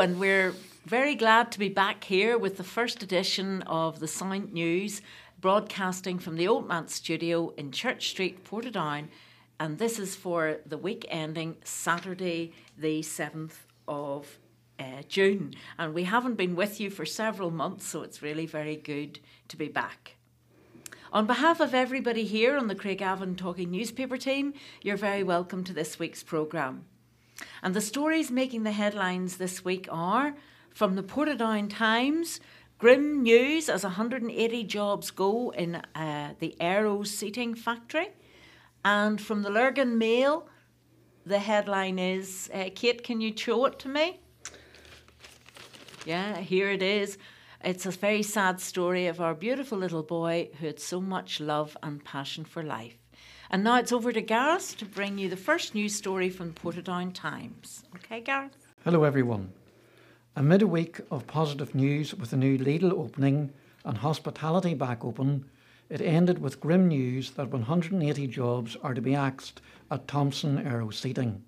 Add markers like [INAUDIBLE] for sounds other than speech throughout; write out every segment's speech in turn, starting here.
And we're very glad to be back here with the first edition of the Sound News, broadcasting from the Old Man Studio in Church Street, Portadown. And this is for the week ending Saturday, the 7th of uh, June. And we haven't been with you for several months, so it's really very good to be back. On behalf of everybody here on the Craigavon Talking newspaper team, you're very welcome to this week's programme. And the stories making the headlines this week are from the Portadown Times, grim news as 180 jobs go in uh, the Aero seating factory. And from the Lurgan Mail, the headline is uh, Kate, can you show it to me? Yeah, here it is. It's a very sad story of our beautiful little boy who had so much love and passion for life. And now it's over to Gareth to bring you the first news story from Portadown Times. Okay, Gareth? Hello, everyone. Amid a week of positive news with the new Lidl opening and hospitality back open, it ended with grim news that 180 jobs are to be axed at Thompson Aero Seating.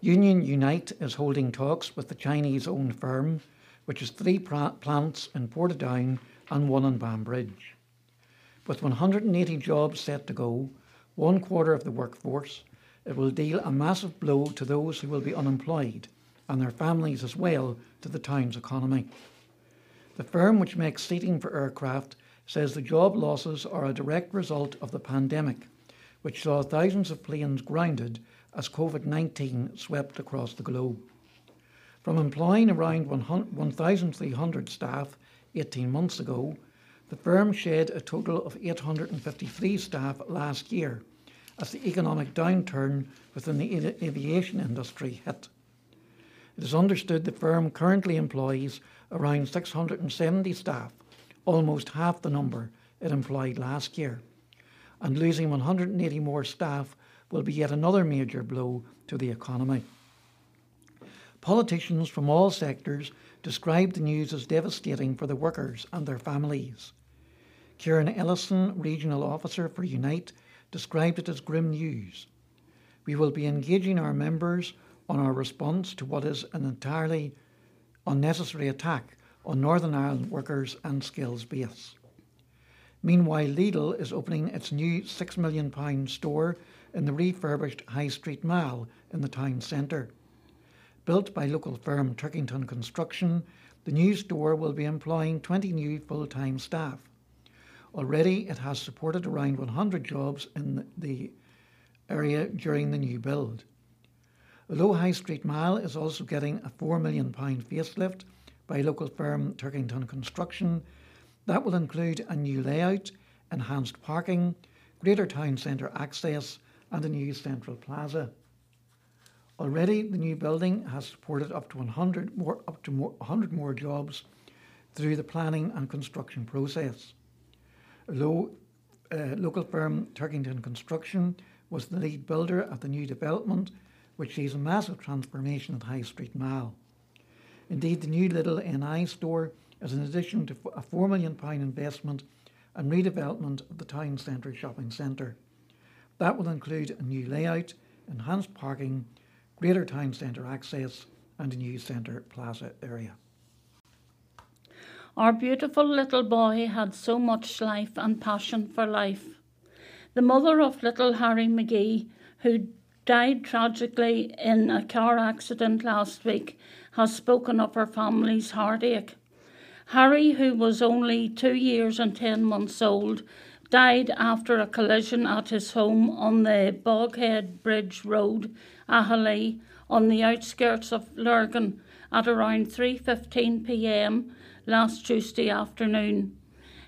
Union Unite is holding talks with the Chinese owned firm, which has three plants in Portadown and one in Banbridge. With 180 jobs set to go, one quarter of the workforce, it will deal a massive blow to those who will be unemployed and their families as well to the town's economy. The firm which makes seating for aircraft says the job losses are a direct result of the pandemic, which saw thousands of planes grounded as COVID 19 swept across the globe. From employing around 1,300 staff 18 months ago, the firm shed a total of 853 staff last year as the economic downturn within the aviation industry hit. It is understood the firm currently employs around 670 staff, almost half the number it employed last year. And losing 180 more staff will be yet another major blow to the economy. Politicians from all sectors described the news as devastating for the workers and their families. Kieran Ellison, Regional Officer for Unite, described it as grim news. We will be engaging our members on our response to what is an entirely unnecessary attack on Northern Ireland workers and skills base. Meanwhile, Lidl is opening its new £6 million store in the refurbished High Street Mall in the town centre. Built by local firm Turkington Construction, the new store will be employing 20 new full time staff. Already, it has supported around 100 jobs in the area during the new build. Although High Street Mall is also getting a £4 million facelift by local firm Turkington Construction, that will include a new layout, enhanced parking, greater town centre access, and a new central plaza. Already, the new building has supported up to 100 more, up to more, 100 more jobs through the planning and construction process. Low, uh, local firm Turkington Construction was the lead builder of the new development, which sees a massive transformation at High Street Mall. Indeed, the new Lidl NI store is an addition to a £4 million investment and redevelopment of the town centre shopping centre. That will include a new layout, enhanced parking, greater town centre access, and a new centre plaza area. Our beautiful little boy had so much life and passion for life. The mother of little Harry McGee, who died tragically in a car accident last week, has spoken of her family's heartache. Harry, who was only two years and ten months old, died after a collision at his home on the Boghead Bridge Road, Aghalee, on the outskirts of Lurgan at around 3:15 p.m last Tuesday afternoon.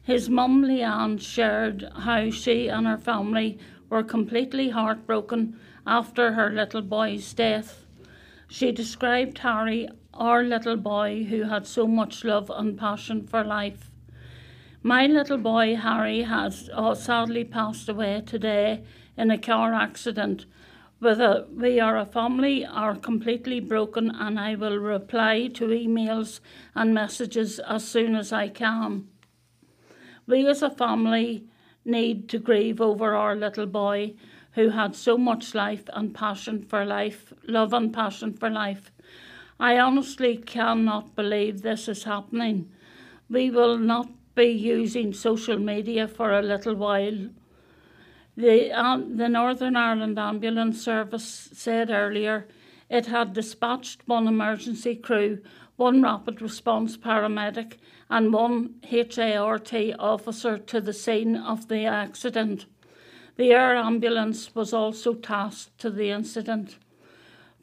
His mum Leanne shared how she and her family were completely heartbroken after her little boy's death. She described Harry, our little boy who had so much love and passion for life. My little boy Harry has oh, sadly passed away today in a car accident with a, we are a family are completely broken and I will reply to emails and messages as soon as I can. We as a family need to grieve over our little boy who had so much life and passion for life, love and passion for life. I honestly cannot believe this is happening. We will not be using social media for a little while. The, uh, the Northern Ireland Ambulance Service said earlier it had dispatched one emergency crew, one rapid response paramedic, and one HART officer to the scene of the accident. The air ambulance was also tasked to the incident.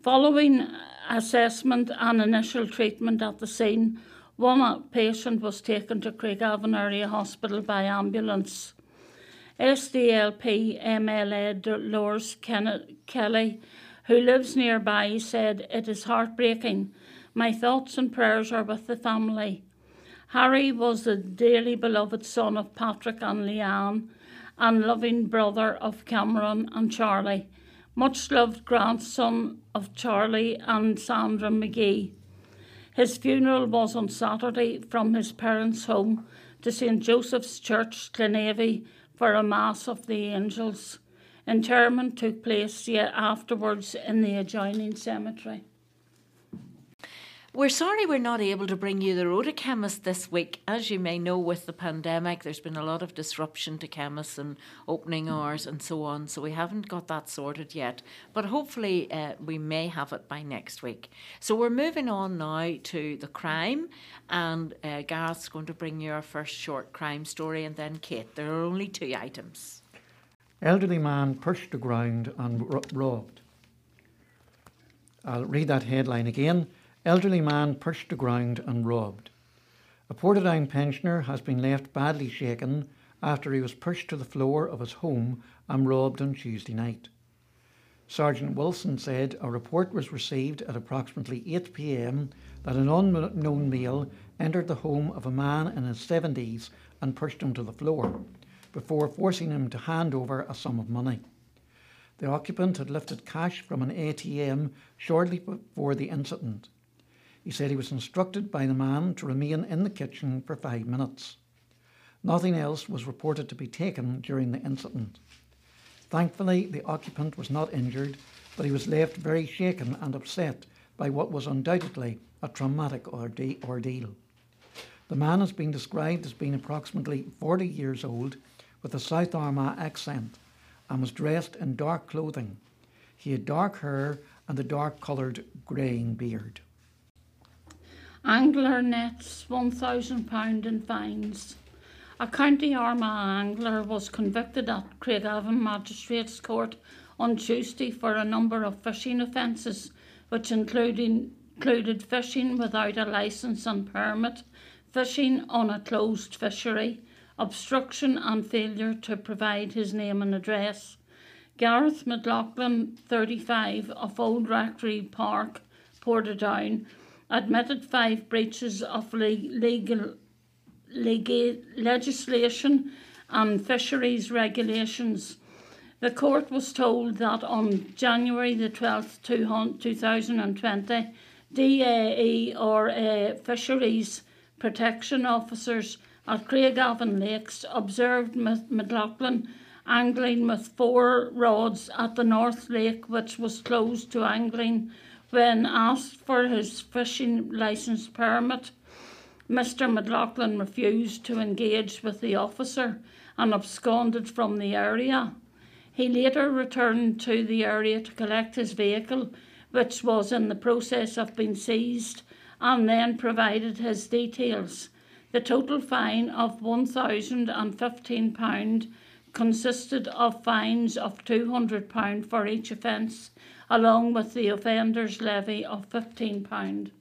Following assessment and initial treatment at the scene, one patient was taken to Craigavon Area Hospital by ambulance. SDLP MLA Dolores Kelly, who lives nearby, said, It is heartbreaking. My thoughts and prayers are with the family. Harry was the dearly beloved son of Patrick and Leanne and loving brother of Cameron and Charlie much loved grandson of Charlie and Sandra McGee. His funeral was on Saturday from his parents' home to St Joseph's Church, Glenavy, for a Mass of the Angels. Interment took place yet afterwards in the adjoining cemetery. We're sorry we're not able to bring you the Rota Chemist this week. As you may know, with the pandemic, there's been a lot of disruption to chemists and opening hours and so on, so we haven't got that sorted yet. But hopefully, uh, we may have it by next week. So we're moving on now to the crime, and uh, Gareth's going to bring you our first short crime story, and then Kate. There are only two items. Elderly man pushed to ground and robbed. I'll read that headline again. Elderly man pushed to ground and robbed. A Portadown pensioner has been left badly shaken after he was pushed to the floor of his home and robbed on Tuesday night. Sergeant Wilson said a report was received at approximately 8 pm that an unknown male entered the home of a man in his 70s and pushed him to the floor before forcing him to hand over a sum of money. The occupant had lifted cash from an ATM shortly before the incident. He said he was instructed by the man to remain in the kitchen for five minutes. Nothing else was reported to be taken during the incident. Thankfully, the occupant was not injured, but he was left very shaken and upset by what was undoubtedly a traumatic ordeal. The man has been described as being approximately 40 years old with a South Armagh accent and was dressed in dark clothing. He had dark hair and a dark coloured greying beard. Angler nets £1,000 in fines. A County Armagh angler was convicted at Craigavon Magistrates Court on Tuesday for a number of fishing offences, which including, included fishing without a licence and permit, fishing on a closed fishery, obstruction and failure to provide his name and address. Gareth McLaughlin, 35, of Old Rectory Park, Portadown, admitted five breaches of legal, legal legislation and fisheries regulations. The court was told that on January the 12th, 2020, DAERA uh, Fisheries Protection Officers at Craigavon Lakes observed McLaughlin angling with four rods at the North Lake, which was closed to angling when asked for his fishing licence permit, Mr. McLaughlin refused to engage with the officer and absconded from the area. He later returned to the area to collect his vehicle, which was in the process of being seized, and then provided his details. The total fine of £1,015 consisted of fines of £200 for each offence along with the offender's levy of £15.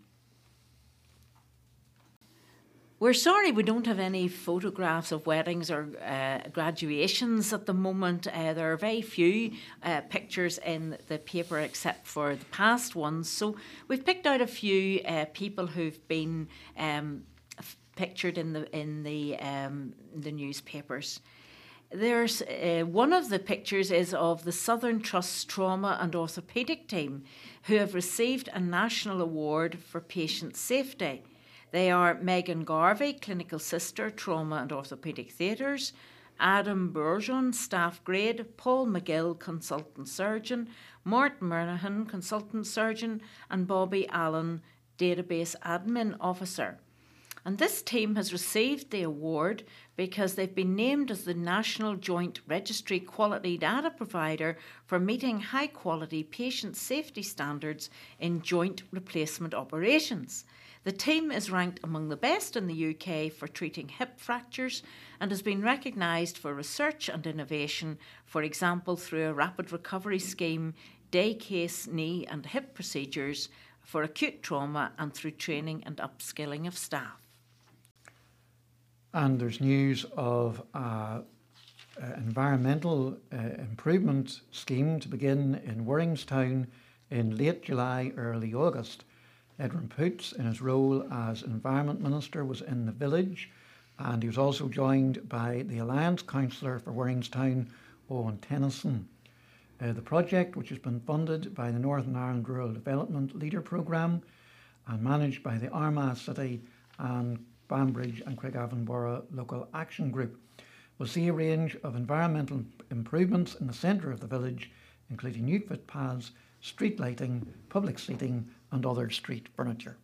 We're sorry we don't have any photographs of weddings or uh, graduations at the moment. Uh, there are very few uh, pictures in the paper except for the past ones. So we've picked out a few uh, people who've been um, pictured in the in the um, the newspapers. There's uh, one of the pictures is of the Southern Trust Trauma and Orthopaedic team, who have received a national award for patient safety. They are Megan Garvey, clinical sister, trauma and orthopaedic theatres, Adam Burgeon, staff grade, Paul McGill, consultant surgeon, Mort Murnahan, consultant surgeon, and Bobby Allen, Database Admin Officer. And this team has received the award because they've been named as the National Joint Registry Quality Data Provider for meeting high quality patient safety standards in joint replacement operations. The team is ranked among the best in the UK for treating hip fractures and has been recognised for research and innovation, for example, through a rapid recovery scheme, day case knee and hip procedures for acute trauma, and through training and upskilling of staff. And there's news of an environmental uh, improvement scheme to begin in Warringstown in late July, early August. Edwin Poots, in his role as Environment Minister, was in the village and he was also joined by the Alliance Councillor for Warringstown, Eóin Tennyson. Uh, the project, which has been funded by the Northern Ireland Rural Development Leader Programme and managed by the Armagh City and Banbridge and Craigavon Borough Local Action Group, will see a range of environmental improvements in the centre of the village, including new footpaths, street lighting, public seating, and other street furniture.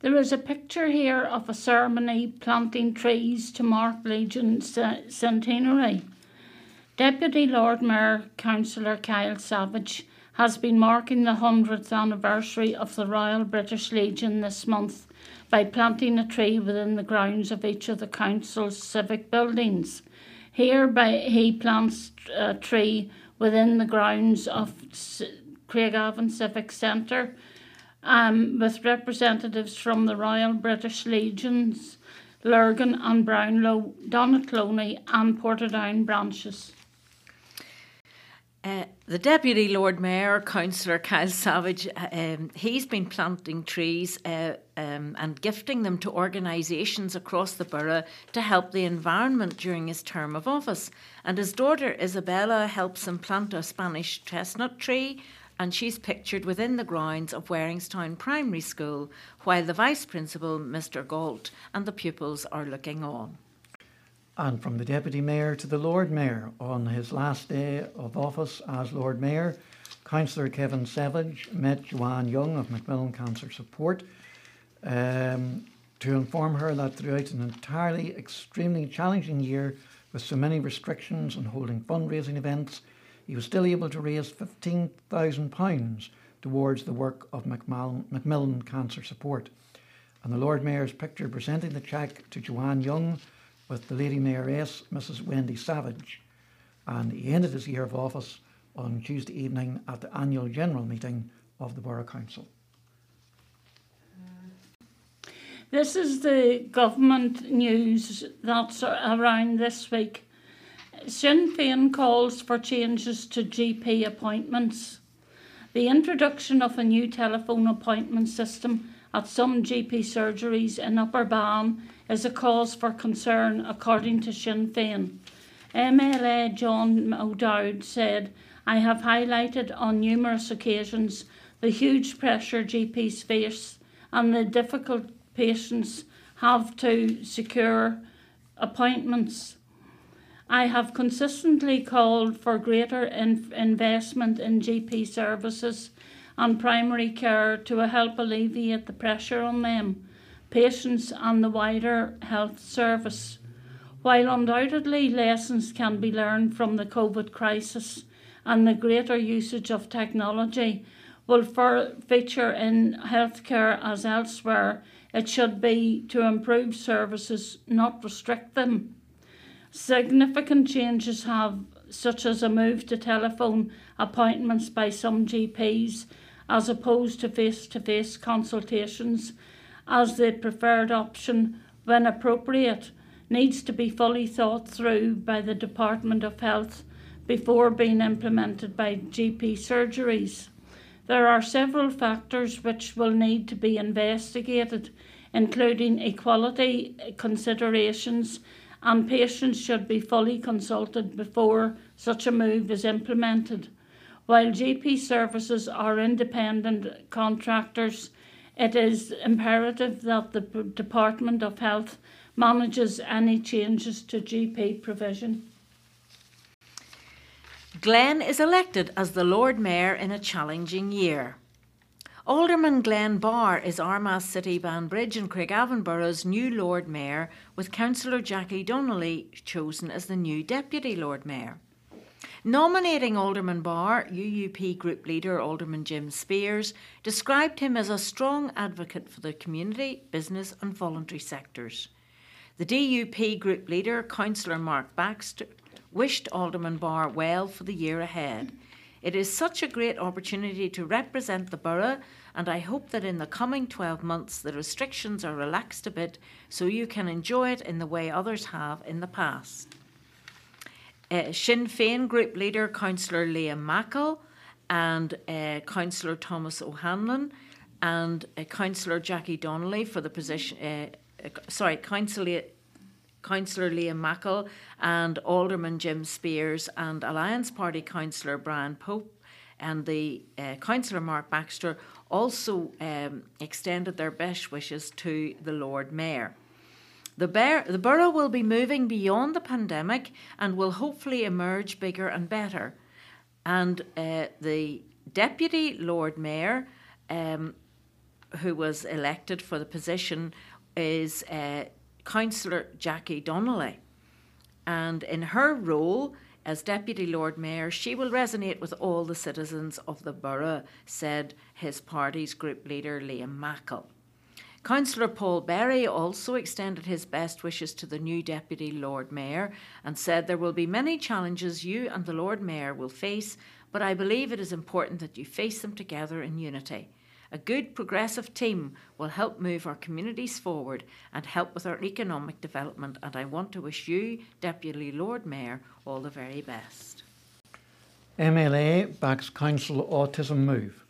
There is a picture here of a ceremony planting trees to mark Legion's centenary. Deputy Lord Mayor Councillor Kyle Savage has been marking the 100th anniversary of the Royal British Legion this month by planting a tree within the grounds of each of the council's civic buildings. Hereby, he plants a tree within the grounds of Craigavon Civic Centre um, with representatives from the Royal British Legions, Lurgan and Brownlow, Donaghcloney and Portadown branches. Uh, the Deputy Lord Mayor, Councillor Kyle Savage, um, he's been planting trees uh, um, and gifting them to organisations across the borough to help the environment during his term of office. And his daughter Isabella helps him plant a Spanish chestnut tree, and she's pictured within the grounds of Warringstown Primary School, while the Vice Principal, Mr Galt, and the pupils are looking on. And from the Deputy Mayor to the Lord Mayor, on his last day of office as Lord Mayor, Councillor Kevin Savage met Joanne Young of Macmillan Cancer Support um, to inform her that throughout an entirely extremely challenging year with so many restrictions on holding fundraising events, he was still able to raise £15,000 towards the work of Macmillan, Macmillan Cancer Support. And the Lord Mayor's picture presenting the cheque to Joanne Young with the Lady Mayoress, Mrs. Wendy Savage. And he ended his year of office on Tuesday evening at the annual general meeting of the Borough Council. This is the government news that's around this week. Sinn Féin calls for changes to GP appointments. The introduction of a new telephone appointment system at some GP surgeries in Upper Bann is a cause for concern, according to Sinn Féin. MLA John O'Dowd said, I have highlighted on numerous occasions the huge pressure GPs face and the difficult patients have to secure appointments. I have consistently called for greater in- investment in GP services and primary care to help alleviate the pressure on them, patients, and the wider health service. While undoubtedly lessons can be learned from the COVID crisis and the greater usage of technology will feature in healthcare as elsewhere, it should be to improve services, not restrict them. Significant changes have, such as a move to telephone appointments by some GPs as opposed to face to face consultations, as the preferred option when appropriate, needs to be fully thought through by the Department of Health before being implemented by GP surgeries. There are several factors which will need to be investigated, including equality considerations and patients should be fully consulted before such a move is implemented. While GP services are independent contractors, it is imperative that the Department of Health manages any changes to GP provision. Glenn is elected as the Lord Mayor in a challenging year. Alderman Glenn Barr is Armagh City Banbridge and Craigavon Borough's new Lord Mayor, with Councillor Jackie Donnelly chosen as the new Deputy Lord Mayor. Nominating Alderman Barr, UUP Group Leader Alderman Jim Speers described him as a strong advocate for the community, business, and voluntary sectors. The DUP Group Leader, Councillor Mark Baxter, wished Alderman Barr well for the year ahead. It is such a great opportunity to represent the borough, and I hope that in the coming 12 months the restrictions are relaxed a bit so you can enjoy it in the way others have in the past. Uh, Sinn Féin Group Leader Councillor Liam Mackle and uh, Councillor Thomas O'Hanlon and uh, Councillor Jackie Donnelly for the position. Sorry, Councillor Councillor Liam Mackle and Alderman Jim Speers and Alliance Party Councillor Brian Pope and the Councillor Mark Baxter also um, extended their best wishes to the Lord Mayor. The, the borough will be moving beyond the pandemic and will hopefully emerge bigger and better. And uh, the Deputy Lord Mayor, um, who was elected for the position, is uh, Councillor Jackie Donnelly. And in her role as Deputy Lord Mayor, she will resonate with all the citizens of the borough, said his party's group leader Liam Mackle. Councillor Paul Berry also extended his best wishes to the new Deputy Lord Mayor and said there will be many challenges you and the Lord Mayor will face, but I believe it is important that you face them together in unity. A good progressive team will help move our communities forward and help with our economic development, and I want to wish you, Deputy Lord Mayor, all the very best. MLA backs Council Autism Move.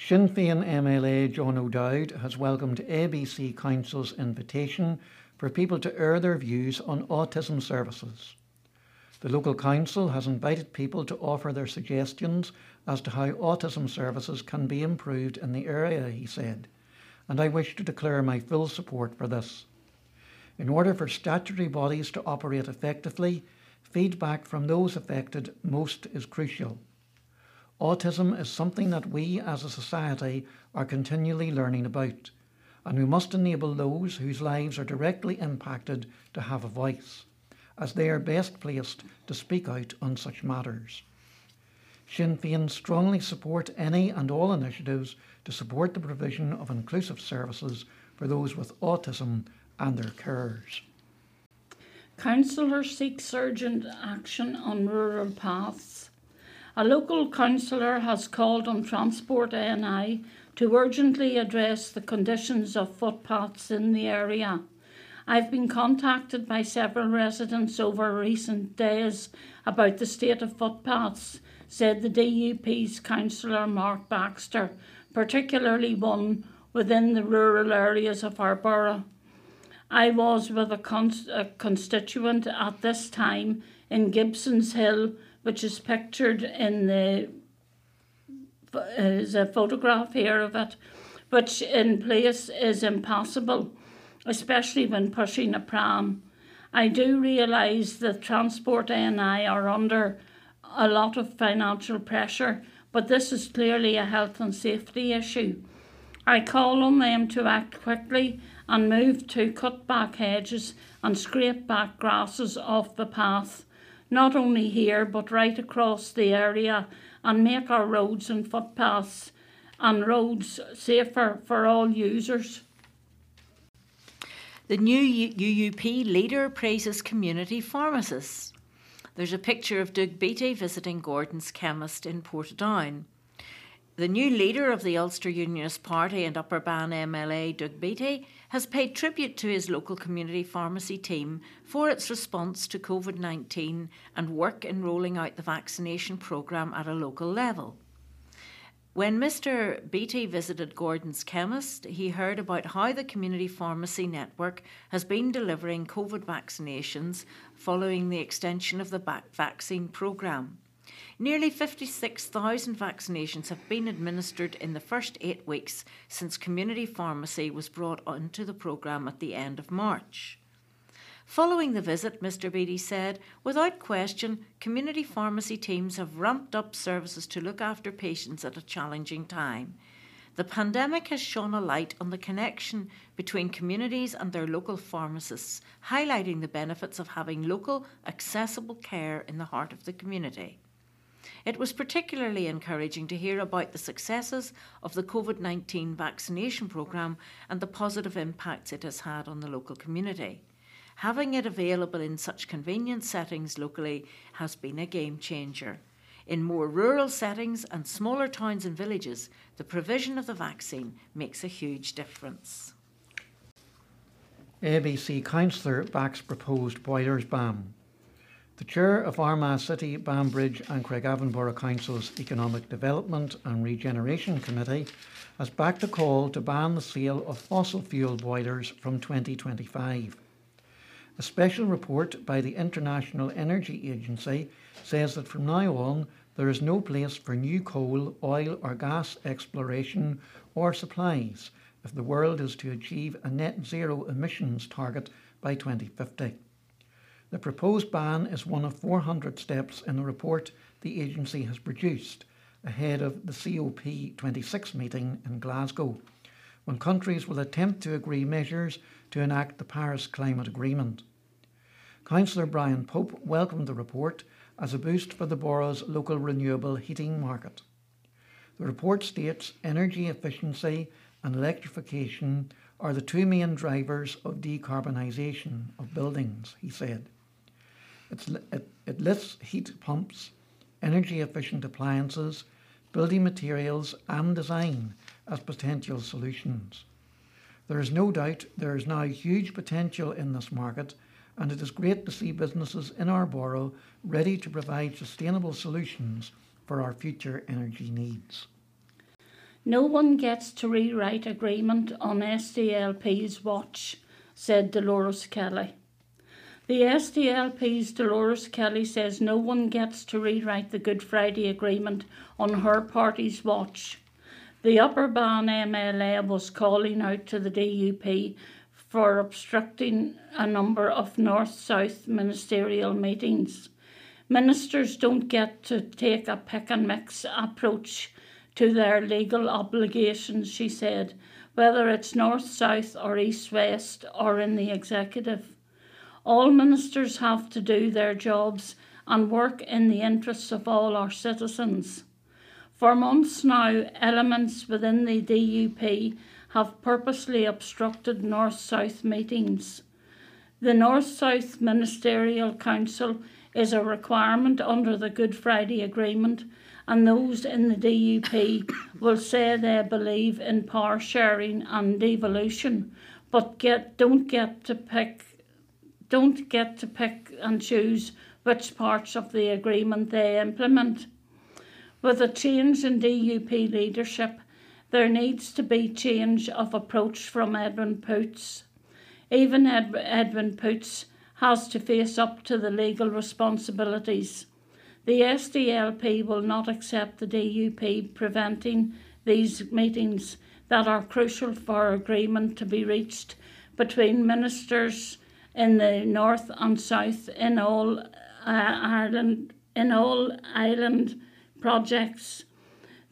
Sinn Féin MLA John O'Dowd has welcomed ABC Council's invitation for people to air their views on autism services. The local council has invited people to offer their suggestions as to how autism services can be improved in the area, he said, and I wish to declare my full support for this. In order for statutory bodies to operate effectively, feedback from those affected most is crucial. Autism is something that we as a society are continually learning about, and we must enable those whose lives are directly impacted to have a voice as they are best placed to speak out on such matters. Sinn Féin strongly support any and all initiatives to support the provision of inclusive services for those with autism and their carers. Councillor seeks urgent action on rural paths. A local councillor has called on Transport NI to urgently address the conditions of footpaths in the area. I've been contacted by several residents over recent days about the state of footpaths, said the DUP's councillor Mark Baxter, particularly one within the rural areas of our borough. I was with a, con- a constituent at this time in Gibson's Hill, which is pictured in the is a photograph here of it, which in place is impossible especially when pushing a pram. I do realise that Transport NI are under a lot of financial pressure, but this is clearly a health and safety issue. I call on them to act quickly and move to cut back hedges and scrape back grasses off the path, not only here but right across the area, and make our roads and footpaths and roads safer for all users. The new UUP leader praises community pharmacists. There's a picture of Doug Beattie visiting Gordon's chemist in Portadown. The new leader of the Ulster Unionist Party and Upper Bann MLA, Doug Beattie, has paid tribute to his local community pharmacy team for its response to COVID 19 and work in rolling out the vaccination programme at a local level. When Mr. Beattie visited Gordon's chemist, he heard about how the community pharmacy network has been delivering COVID vaccinations following the extension of the vaccine programme. Nearly 56,000 vaccinations have been administered in the first eight weeks since community pharmacy was brought onto the programme at the end of March. Following the visit, Mr. Beattie said, without question, community pharmacy teams have ramped up services to look after patients at a challenging time. The pandemic has shone a light on the connection between communities and their local pharmacists, highlighting the benefits of having local, accessible care in the heart of the community. It was particularly encouraging to hear about the successes of the COVID 19 vaccination programme and the positive impacts it has had on the local community. Having it available in such convenient settings locally has been a game changer. In more rural settings and smaller towns and villages, the provision of the vaccine makes a huge difference. ABC councillor backs proposed boilers ban. The chair of Armagh City, Banbridge and Craigavon Borough Council's Economic Development and Regeneration Committee has backed a call to ban the sale of fossil fuel boilers from 2025. A special report by the International Energy Agency says that from now on there is no place for new coal, oil, or gas exploration or supplies if the world is to achieve a net zero emissions target by 2050. The proposed ban is one of 400 steps in the report the agency has produced ahead of the COP26 meeting in Glasgow, when countries will attempt to agree measures to enact the Paris Climate Agreement. Councillor Brian Pope welcomed the report as a boost for the borough's local renewable heating market. The report states energy efficiency and electrification are the two main drivers of decarbonisation of buildings, he said. It, it lists heat pumps, energy efficient appliances, building materials, and design as potential solutions. There is no doubt there is now huge potential in this market and it is great to see businesses in our borough ready to provide sustainable solutions for our future energy needs. No one gets to rewrite agreement on SDLP's watch, said Dolores Kelly. The SDLP's Dolores Kelly says no one gets to rewrite the Good Friday Agreement on her party's watch. The Upper Bann MLA was calling out to the DUP for obstructing a number of north south ministerial meetings. Ministers don't get to take a pick and mix approach to their legal obligations, she said, whether it's north south or east west or in the executive. All ministers have to do their jobs and work in the interests of all our citizens. For months now, elements within the DUP have purposely obstructed North South meetings. The North South Ministerial Council is a requirement under the Good Friday Agreement, and those in the DUP will say they believe in power sharing and devolution, but get don't get to pick don't get to pick and choose which parts of the agreement they implement. With a change in DUP leadership, there needs to be change of approach from Edwin Poots. Even Ed- Edwin Poots has to face up to the legal responsibilities. The SDLP will not accept the DUP preventing these meetings that are crucial for agreement to be reached between ministers in the north and south in all uh, Ireland in all island projects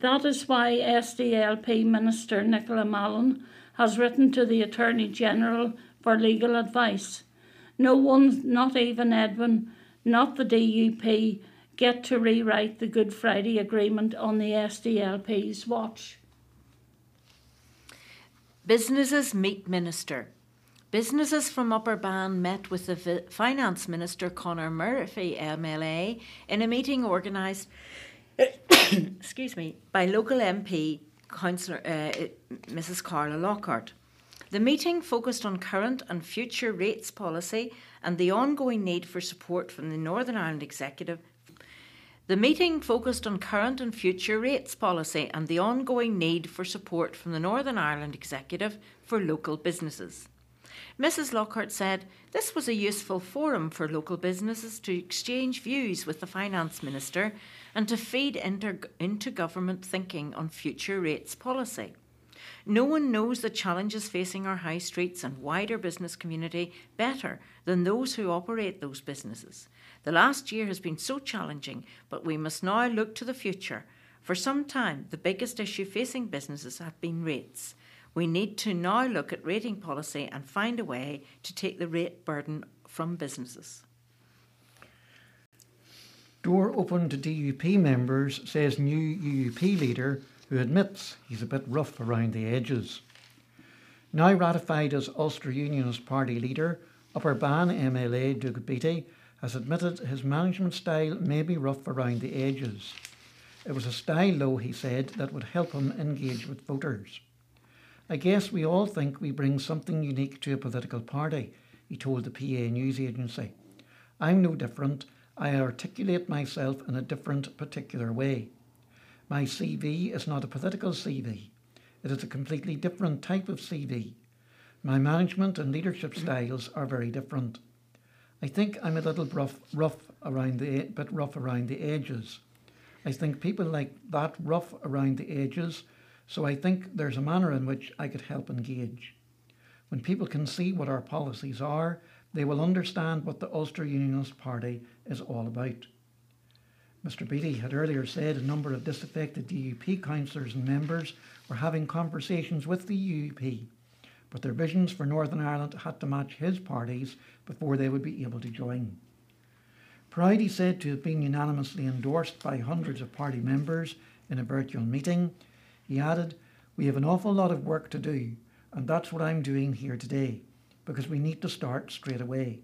that is why SDLP Minister Nicola Mallon has written to the Attorney General for legal advice. No one, not even Edwin, not the DUP, get to rewrite the Good Friday Agreement on the SDLP's watch. Businesses meet Minister. Businesses from Upper Bann met with the Finance Minister Conor Murphy MLA in a meeting organised [COUGHS] excuse me, by local MP Councillor uh, Mrs. Carla Lockhart. The meeting focused on current and future rates policy and the ongoing need for support from the Northern Ireland Executive. The meeting focused on current and future rates policy and the ongoing need for support from the Northern Ireland Executive for local businesses. Mrs. Lockhart said this was a useful forum for local businesses to exchange views with the Finance Minister and to feed inter- into government thinking on future rates policy. No one knows the challenges facing our high streets and wider business community better than those who operate those businesses. The last year has been so challenging, but we must now look to the future For some time, the biggest issue facing businesses have been rates. We need to now look at rating policy and find a way to take the rate burden from businesses. Door open to DUP members, says new UUP leader who admits he's a bit rough around the edges. Now ratified as Ulster Unionist Party leader, Upper Bann MLA Doug has admitted his management style may be rough around the edges. It was a style, though, he said, that would help him engage with voters. I guess we all think we bring something unique to a political party, he told the PA news agency. I'm no different. I articulate myself in a different, particular way. My CV is not a political CV. It is a completely different type of CV. My management and leadership mm-hmm. styles are very different. I think I'm a little rough, rough around the bit rough around the edges. I think people like that rough around the edges, so I think there's a manner in which I could help engage. When people can see what our policies are, they will understand what the Ulster Unionist Party is all about. Mr. Beattie had earlier said a number of disaffected DUP councillors and members were having conversations with the UUP, but their visions for Northern Ireland had to match his party's before they would be able to join. Proud, he said, to have been unanimously endorsed by hundreds of party members in a virtual meeting, he added, We have an awful lot of work to do, and that's what I'm doing here today, because we need to start straight away.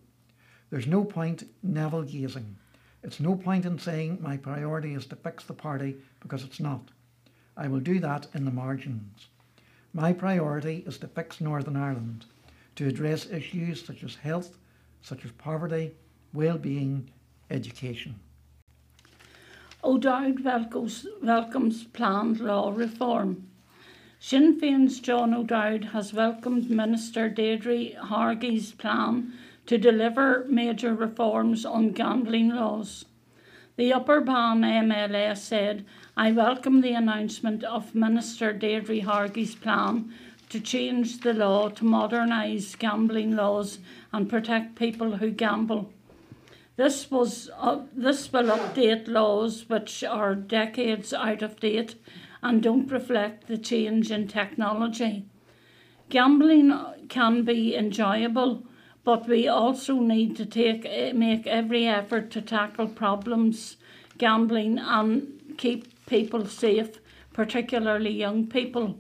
There's no point navel gazing. It's no point in saying my priority is to fix the party because it's not. I will do that in the margins. My priority is to fix Northern Ireland, to address issues such as health, such as poverty, well-being, education. O'Dowd welcomes, welcomes planned law reform. Sinn Féin's John O'Dowd has welcomed Minister Deirdre Hargey's plan to deliver major reforms on gambling laws. The Upper Bann MLA said, I welcome the announcement of Minister Deirdre Hargey's plan to change the law to modernise gambling laws and protect people who gamble. This was uh, this will update laws which are decades out of date and don't reflect the change in technology. Gambling can be enjoyable but we also need to take eh, make every effort to tackle problems, gambling, and keep people safe, particularly young people.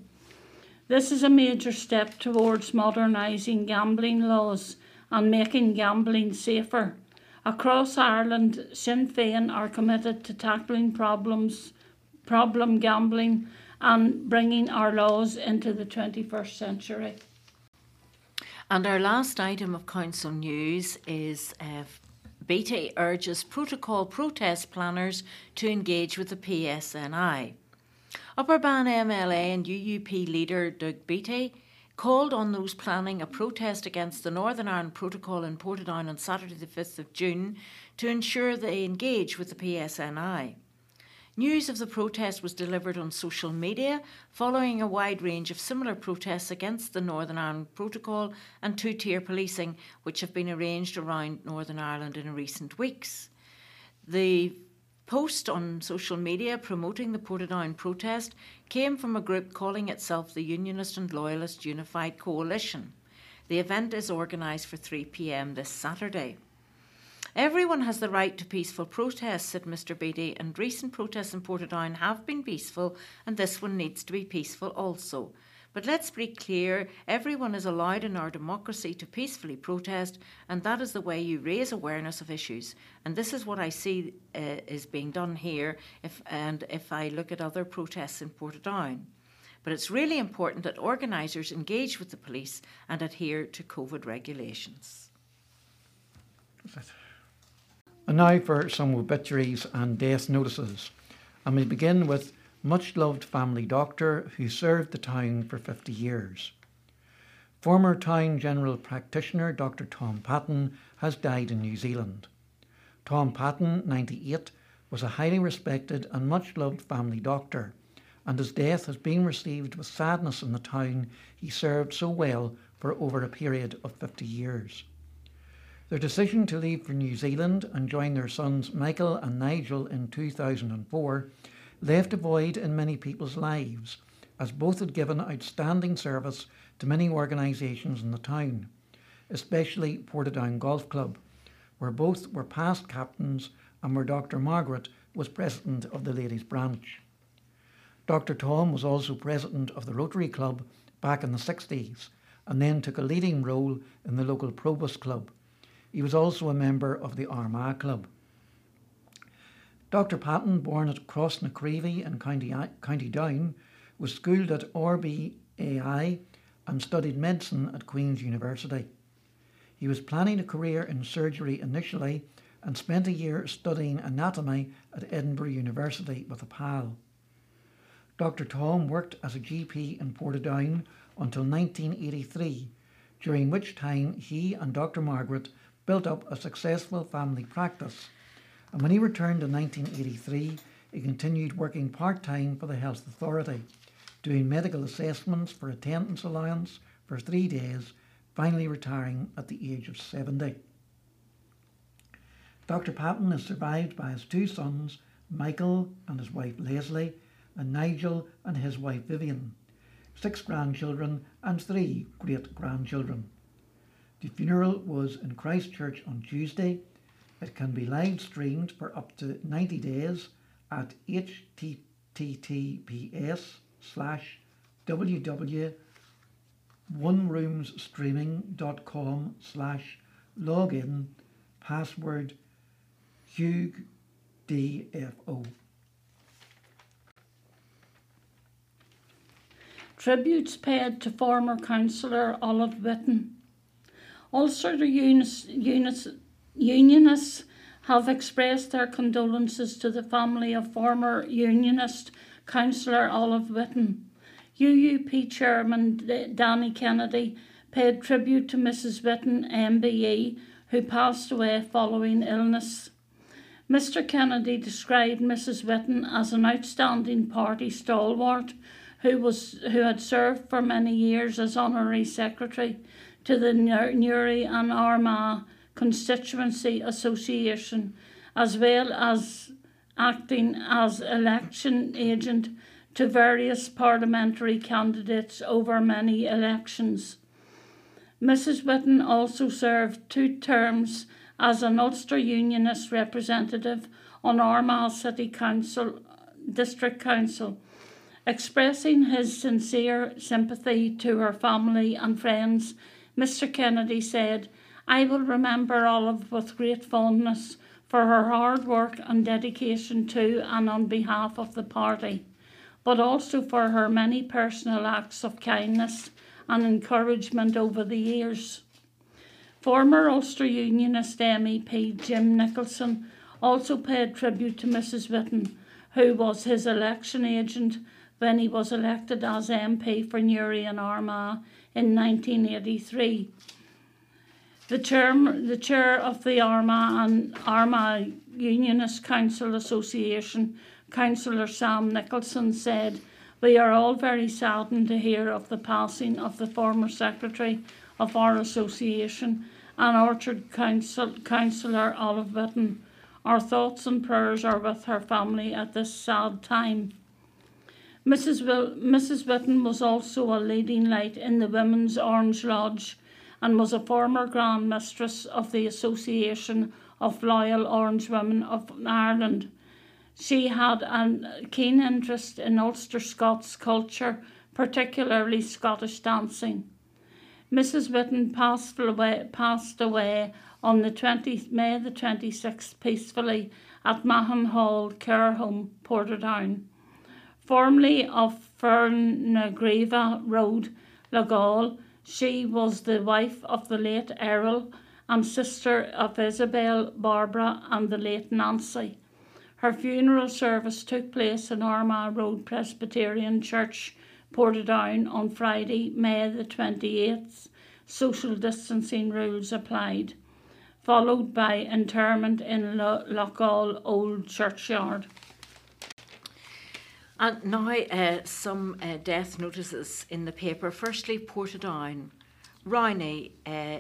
This is a major step towards modernising gambling laws and making gambling safer. Across Ireland, Sinn Féin are committed to tackling problems, problem gambling, and bringing our laws into the 21st century. And our last item of council news is uh, Beattie urges protocol protest planners to engage with the PSNI. Upper Bann MLA and UUP leader Doug Beattie called on those planning a protest against the Northern Ireland Protocol in Portadown on Saturday, the 5th of June, to ensure they engage with the PSNI. News of the protest was delivered on social media following a wide range of similar protests against the Northern Ireland Protocol and two tier policing, which have been arranged around Northern Ireland in recent weeks. The post on social media promoting the Portadown protest came from a group calling itself the Unionist and Loyalist Unified Coalition. The event is organised for 3 pm this Saturday. Everyone has the right to peaceful protest, said Mr. Beattie, and recent protests in Portadown have been peaceful, and this one needs to be peaceful also. But let's be clear everyone is allowed in our democracy to peacefully protest, and that is the way you raise awareness of issues. And this is what I see uh, is being done here, if, and if I look at other protests in Portadown. But it's really important that organisers engage with the police and adhere to COVID regulations. And now for some obituaries and death notices. And we begin with much loved family doctor who served the town for 50 years. Former town general practitioner Dr. Tom Patton has died in New Zealand. Tom Patton, 98, was a highly respected and much loved family doctor, and his death has been received with sadness in the town he served so well for over a period of 50 years. Their decision to leave for New Zealand and join their sons Michael and Nigel in 2004 left a void in many people's lives, as both had given outstanding service to many organisations in the town, especially Portadown Golf Club, where both were past captains and where Dr. Margaret was president of the ladies' branch. Dr. Tom was also president of the Rotary Club back in the 60s and then took a leading role in the local Probus Club. He was also a member of the Armagh Club. Dr. Patton, born at Crossnacreevy in County, County Down, was schooled at RBAI and studied medicine at Queen's University. He was planning a career in surgery initially and spent a year studying anatomy at Edinburgh University with a pal. Dr. Tom worked as a GP in Portadown until 1983, during which time he and Dr. Margaret built up a successful family practice. And when he returned in 1983, he continued working part time for the Health Authority, doing medical assessments for attendance allowance for three days, finally retiring at the age of 70. Dr. Patton is survived by his two sons, Michael and his wife Leslie, and Nigel and his wife Vivian, six grandchildren and three great grandchildren. The funeral was in Christchurch on Tuesday. It can be live streamed for up to 90 days at https slash www.oneroomsstreaming.com slash login password Hugh DFO. Tributes paid to former councillor Olive Whitten. Ulster Unis, Unis, Unionists have expressed their condolences to the family of former Unionist councillor Olive Whitten. UUP chairman Danny Kennedy paid tribute to Mrs. Whitten, MBE, who passed away following illness. Mr. Kennedy described Mrs. Whitten as an outstanding party stalwart who was who had served for many years as honorary secretary to the Newry and Armagh Constituency Association, as well as acting as election agent to various parliamentary candidates over many elections. Mrs. Whitten also served two terms as an Ulster Unionist representative on Armagh City Council District Council Expressing his sincere sympathy to her family and friends, Mr. Kennedy said, I will remember Olive with great fondness for her hard work and dedication to and on behalf of the party, but also for her many personal acts of kindness and encouragement over the years. Former Ulster Unionist MEP Jim Nicholson also paid tribute to Mrs. Whitten, who was his election agent when he was elected as MP for Newry and Armagh in 1983. The chair, the chair of the Armagh and Armagh Unionist Council Association, Councillor Sam Nicholson, said, We are all very saddened to hear of the passing of the former secretary of our association and Orchard Council, Councillor Olive Whitten. Our thoughts and prayers are with her family at this sad time. Mrs. Will- Mrs. Whitten was also a leading light in the Women's Orange Lodge and was a former Grand Mistress of the Association of Loyal Orange Women of Ireland. She had a keen interest in Ulster Scots culture, particularly Scottish dancing. Mrs. Whitten passed away, passed away on the 20, May the 26th peacefully at Mahon Hall Care Home, Portadown formerly of Fernagreva Road, Loughgall. She was the wife of the late Errol and sister of Isabel, Barbara, and the late Nancy. Her funeral service took place in Armagh Road Presbyterian Church, Portadown, on Friday, May the 28th. Social distancing rules applied, followed by interment in Loughgall Old Churchyard. And now uh, some uh, death notices in the paper. Firstly, Portadown. Ronnie uh,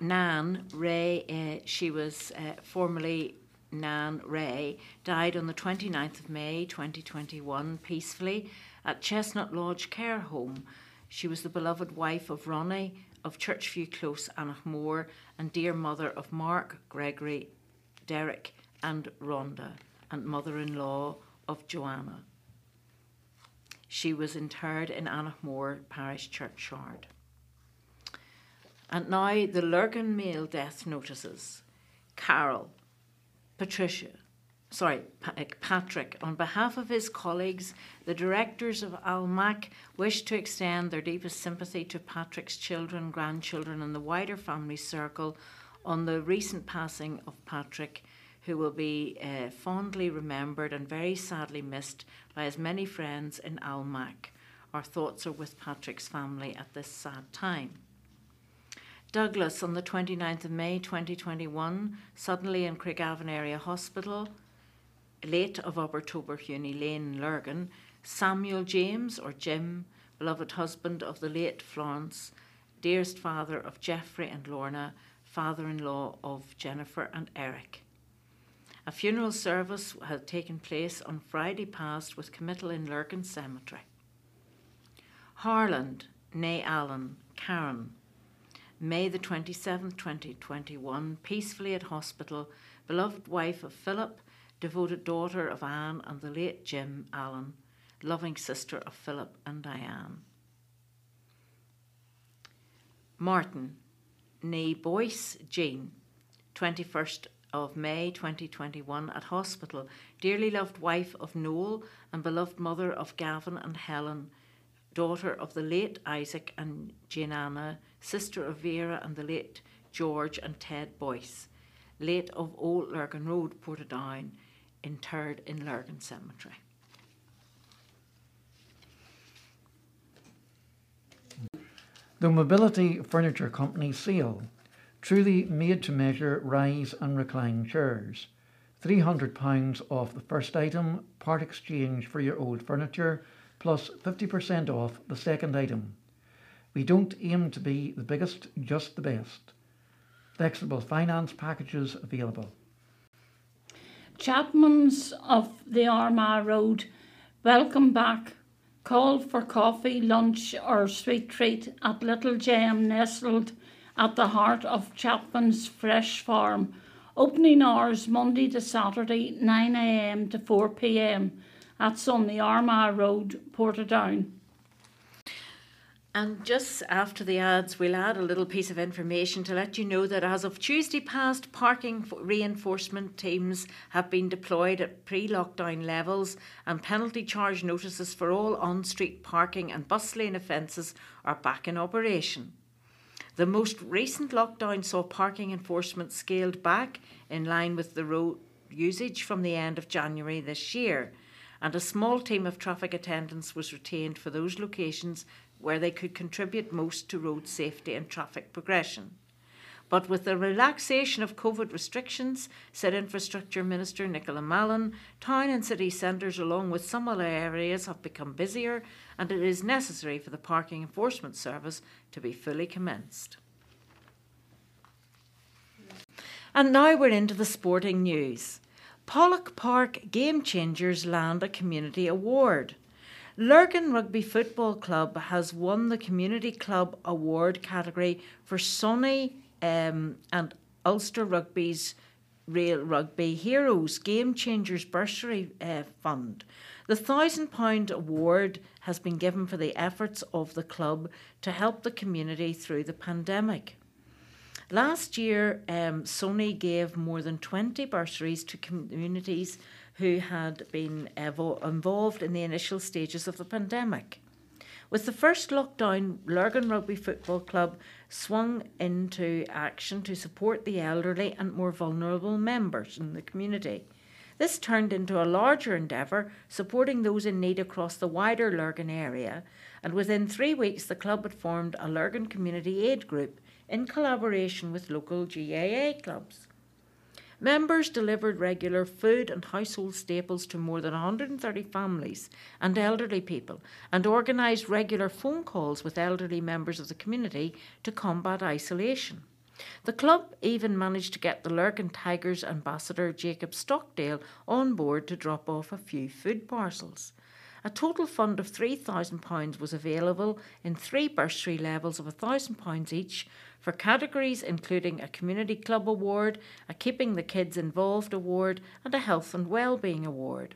Nan Ray, uh, she was uh, formerly Nan Ray died on the 29th of May 2021 peacefully at Chestnut Lodge Care Home. She was the beloved wife of Ronnie of Churchview Close, Annaghmore, and dear mother of Mark, Gregory, Derek, and Rhonda, and mother in law of Joanna. She was interred in Annaghmore Parish Churchyard. And now the Lurgan Mail death notices. Carol, Patricia, sorry, uh, Patrick, on behalf of his colleagues, the directors of Almac wish to extend their deepest sympathy to Patrick's children, grandchildren, and the wider family circle on the recent passing of Patrick, who will be uh, fondly remembered and very sadly missed by his many friends in Almac. Our thoughts are with Patrick's family at this sad time. Douglas on the 29th of May 2021, suddenly in Craigavon Area Hospital, late of Upper Huni Lane, Lurgan, Samuel James, or Jim, beloved husband of the late Florence, dearest father of Geoffrey and Lorna, father in law of Jennifer and Eric. A funeral service had taken place on Friday past with committal in Lurgan Cemetery. Harland, née Allen, Karen, May the 27th, 2021, peacefully at hospital, beloved wife of Philip, devoted daughter of Anne and the late Jim Allen, loving sister of Philip and Diane. Martin, née Boyce Jean, 21st of May 2021 at hospital, dearly loved wife of Noel and beloved mother of Gavin and Helen, daughter of the late Isaac and Jane Anna, sister of Vera and the late George and Ted Boyce, late of Old Lurgan Road, Portadown, interred in Lurgan Cemetery. The Mobility Furniture Company sale, truly made to measure rise and recline chairs. £300 off the first item, part exchange for your old furniture, plus 50% off the second item. We don't aim to be the biggest, just the best. Flexible finance packages available. Chapman's of the Armagh Road, welcome back. Call for coffee, lunch, or sweet treat at Little Gem nestled at the heart of Chapman's Fresh Farm. Opening hours Monday to Saturday, 9am to 4pm. That's on the Armagh Road, Portadown. And just after the ads, we'll add a little piece of information to let you know that as of Tuesday past, parking reinforcement teams have been deployed at pre lockdown levels, and penalty charge notices for all on street parking and bus lane offences are back in operation. The most recent lockdown saw parking enforcement scaled back in line with the road usage from the end of January this year and a small team of traffic attendants was retained for those locations where they could contribute most to road safety and traffic progression. But with the relaxation of COVID restrictions, said Infrastructure Minister Nicola Mallon, town and city centres, along with some other areas, have become busier, and it is necessary for the Parking Enforcement Service to be fully commenced. And now we're into the sporting news. Pollok Park Game Changers land a community award. Lurgan Rugby Football Club has won the Community Club Award category for SONI um, and Ulster Rugby's Real Rugby Heroes Game Changers Bursary uh, Fund. The £1,000 award has been given for the efforts of the club to help the community through the pandemic. Last year, um, SONI gave more than 20 bursaries to communities who had been evo- involved in the initial stages of the pandemic. With the first lockdown, Lurgan Rugby Football Club swung into action to support the elderly and more vulnerable members in the community. This turned into a larger endeavour, supporting those in need across the wider Lurgan area, and within three weeks the club had formed a Lurgan Community Aid Group in collaboration with local GAA clubs. Members delivered regular food and household staples to more than 130 families and elderly people and organised regular phone calls with elderly members of the community to combat isolation. The club even managed to get the Lurgan Tigers ambassador Jacob Stockdale on board to drop off a few food parcels. A total fund of £3,000 was available in three bursary levels of £1,000 each for categories including a Community Club Award, a Keeping the Kids Involved Award, and a Health and Wellbeing Award.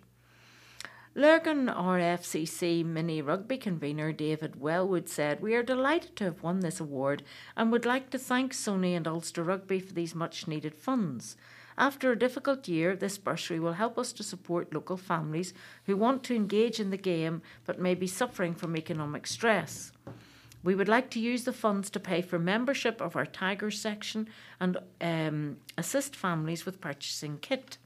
Lurgan RFCC mini rugby convener David Wellwood said, We are delighted to have won this award and would like to thank SONI and Ulster Rugby for these much needed funds. After a difficult year, this bursary will help us to support local families who want to engage in the game but may be suffering from economic stress. We would like to use the funds to pay for membership of our Tigers section and um, assist families with purchasing kit.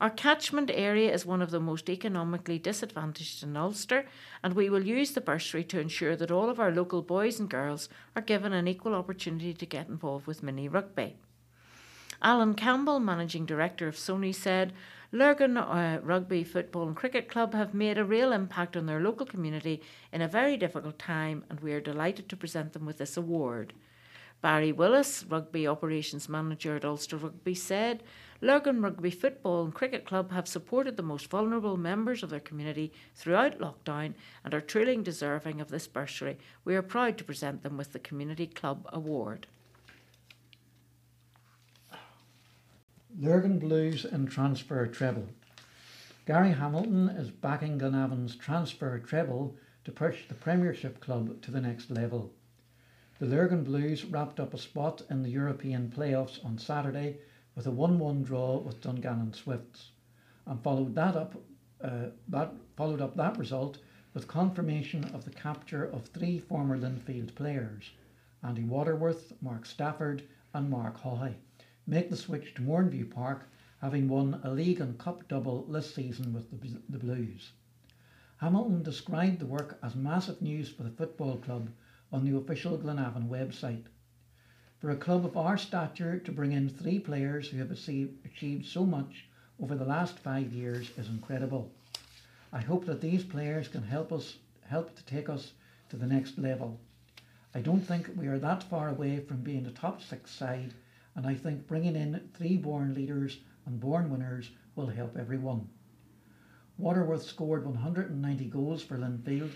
Our catchment area is one of the most economically disadvantaged in Ulster, and we will use the bursary to ensure that all of our local boys and girls are given an equal opportunity to get involved with mini rugby. Alan Campbell, Managing Director of SONI, said Lurgan uh, Rugby Football and Cricket Club have made a real impact on their local community in a very difficult time, and we are delighted to present them with this award. Barry Willis, Rugby Operations Manager at Ulster Rugby, said Lurgan Rugby Football and Cricket Club have supported the most vulnerable members of their community throughout lockdown and are truly deserving of this bursary. We are proud to present them with the Community Club Award. Lurgan Blues in transfer treble. Gary Hamilton is backing Glenavon's transfer treble to push the Premiership club to the next level. The Lurgan Blues wrapped up a spot in the European playoffs on Saturday with a 1-1 draw with Dungannon Swifts, and followed that up uh, that followed up that result with confirmation of the capture of three former Linfield players, Andy Waterworth, Mark Stafford, and Mark Haughey, make the switch to Mourneview Park, having won a league and cup double this season with the, the Blues. Hamilton described the work as massive news for the football club on the official Glenavon website. For a club of our stature to bring in three players who have achieved so much over the last five years is incredible. I hope that these players can help us help to take us to the next level. I don't think we are that far away from being a top six side, and I think bringing in three born leaders and born winners will help everyone. Waterworth scored 190 goals for Linfield,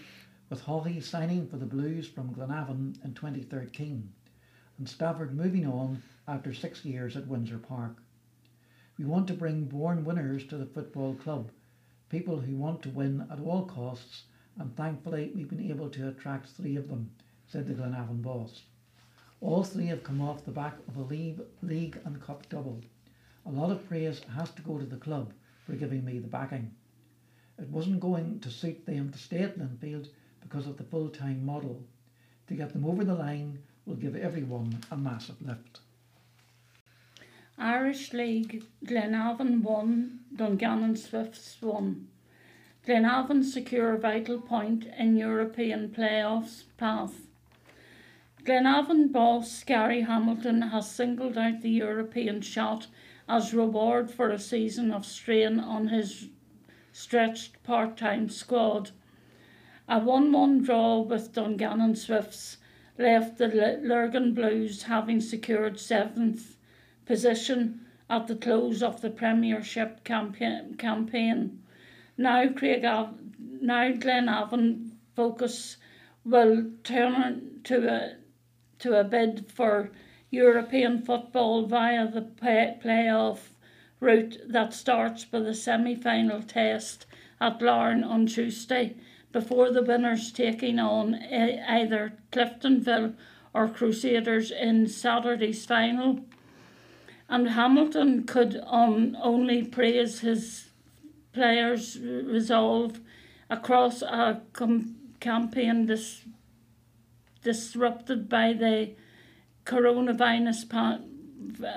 with Haughey signing for the Blues from Glenavon in 2013 and Stafford moving on after six years at Windsor Park. We want to bring born winners to the football club, people who want to win at all costs, and thankfully we've been able to attract three of them, said the Glenavon boss. All three have come off the back of a league, league and cup double. A lot of praise has to go to the club for giving me the backing. It wasn't going to suit them to stay at Linfield because of the full-time model. To get them over the line, will give everyone a massive lift. Irish League, Glenavon won, Dungannon Swifts won. Glenavon secure a vital point in European playoffs path. Glenavon boss Gary Hamilton has singled out the European shot as reward for a season of strain on his stretched part-time squad. A 1-1 draw with Dungannon Swifts left the Lurgan Blues having secured seventh position at the close of the Premiership campaign. Now, Craig Av- now Glenavon focus will turn to a to a bid for European football via the play- playoff route that starts with a semi-final test at Larne on Tuesday before the winners taking on either Cliftonville or Crusaders in Saturday's final. And Hamilton could um, only praise his players' resolve across a com- campaign dis- disrupted by the coronavirus pa-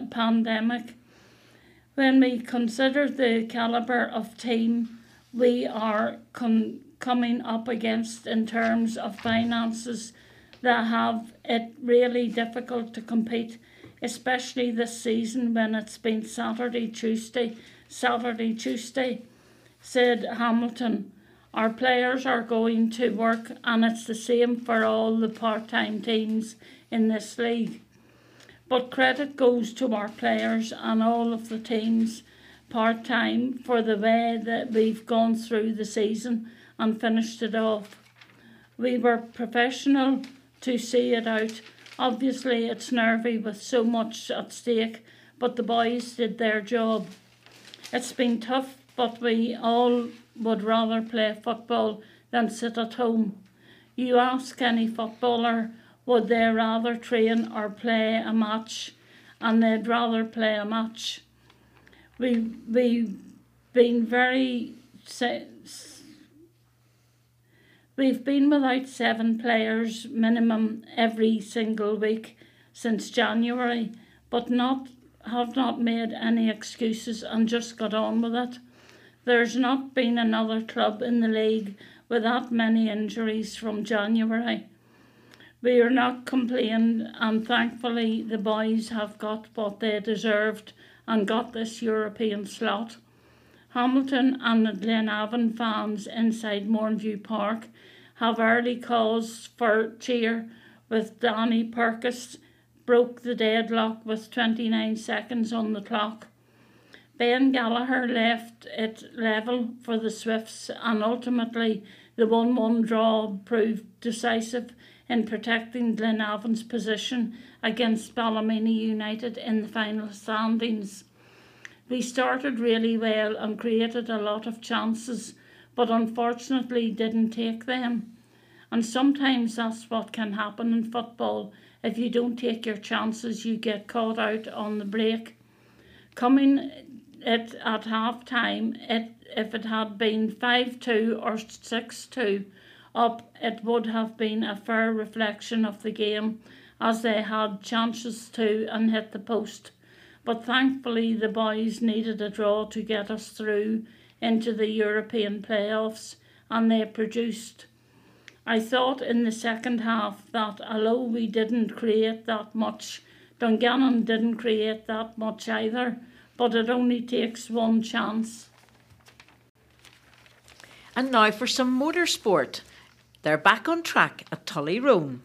pandemic. When we consider the calibre of team we are con- coming up against in terms of finances that have it really difficult to compete, especially this season when it's been Saturday, Tuesday, Saturday, Tuesday, said Hamilton. Our players are going to work, and it's the same for all the part time teams in this league. But credit goes to our players and all of the teams part time for the way that we've gone through the season and finished it off. We were professional to see it out. Obviously, it's nervy with so much at stake, but the boys did their job. It's been tough, but we all would rather play football than sit at home. You ask any footballer, would they rather train or play a match? And they'd rather play a match. We we've been very we've been without seven players minimum every single week since January, but not have not made any excuses and just got on with it. There's not been another club in the league with that many injuries from January. We are not complaining, and thankfully, the boys have got what they deserved and got this European slot. Hamilton and the Glenavon fans inside Mourneview Park have early cause for cheer with Danny Purkis broke the deadlock with 29 seconds on the clock. Ben Gallagher left it level for the Swifts, and ultimately the 1 1 draw proved decisive in protecting Glenavon's position against Ballymena United in the final standings. We started really well and created a lot of chances, but unfortunately didn't take them. And sometimes that's what can happen in football if you don't take your chances, you get caught out on the break. Coming it at half time, it, if it had been 5 2 or 6 2 up, it would have been a fair reflection of the game as they had chances to and hit the post. But thankfully, the boys needed a draw to get us through into the European playoffs, and they produced. I thought in the second half that although we didn't create that much, Dungannon didn't create that much either, but it only takes one chance. And now for some motorsport. They're back on track at Tullyrone.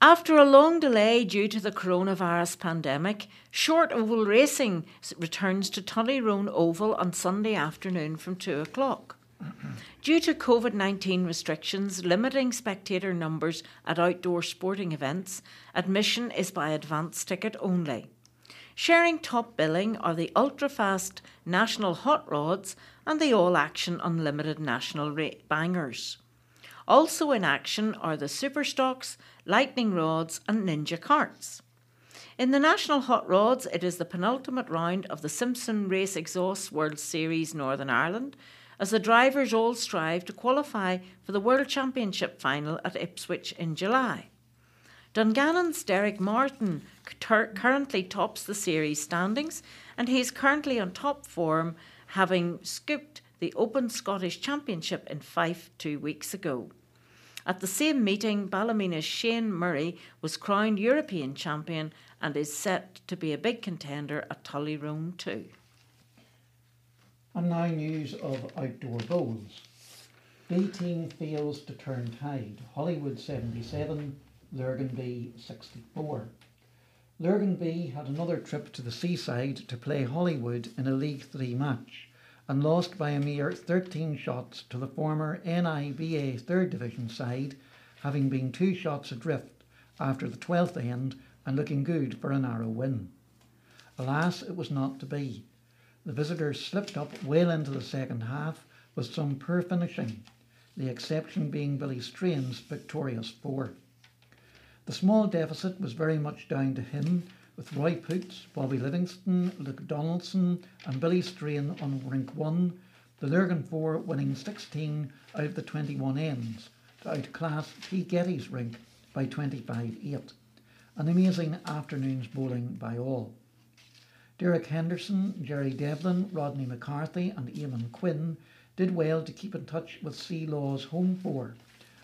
After a long delay due to the coronavirus pandemic, short oval racing returns to Tullyrone Oval on Sunday afternoon from 2 o'clock. [CLEARS THROAT] Due to COVID 19 restrictions limiting spectator numbers at outdoor sporting events, admission is by advance ticket only. Sharing top billing are the ultra fast National Hot Rods and the All Action Unlimited National Rate Bangers. Also in action are the Superstocks, Lightning Rods, and Ninja Carts. In the National Hot Rods, it is the penultimate round of the Simpson Race Exhaust World Series Northern Ireland, as the drivers all strive to qualify for the World Championship final at Ipswich in July. Dungannon's Derek Martin currently tops the series standings, and he is currently on top form, having scooped the Open Scottish Championship in Fife two weeks ago. At the same meeting, Ballymena's Shane Murray was crowned European champion and is set to be a big contender at Tullyrone too. And now news of outdoor bowls. B team fails to turn tide. Holywood 77, Lurgan B 64. Lurgan B had another trip to the seaside to play Holywood in a League 3 match and lost by a mere 13 shots to the former NIBA 3rd Division side, having been two shots adrift after the 12th end and looking good for a narrow win. Alas, it was not to be. The visitors slipped up well into the second half with some poor finishing, the exception being Billy Strain's victorious four. The small deficit was very much down to him, with Roy Poots, Bobby Livingston, Luke Donaldson, and Billy Strain on rink one, the Lurgan four winning 16 out of the 21 ends to outclass P. Getty's rink by 25 8. An amazing afternoon's bowling by all. Derek Henderson, Jerry Devlin, Rodney McCarthy, and Eamon Quinn did well to keep in touch with Sea Law's home four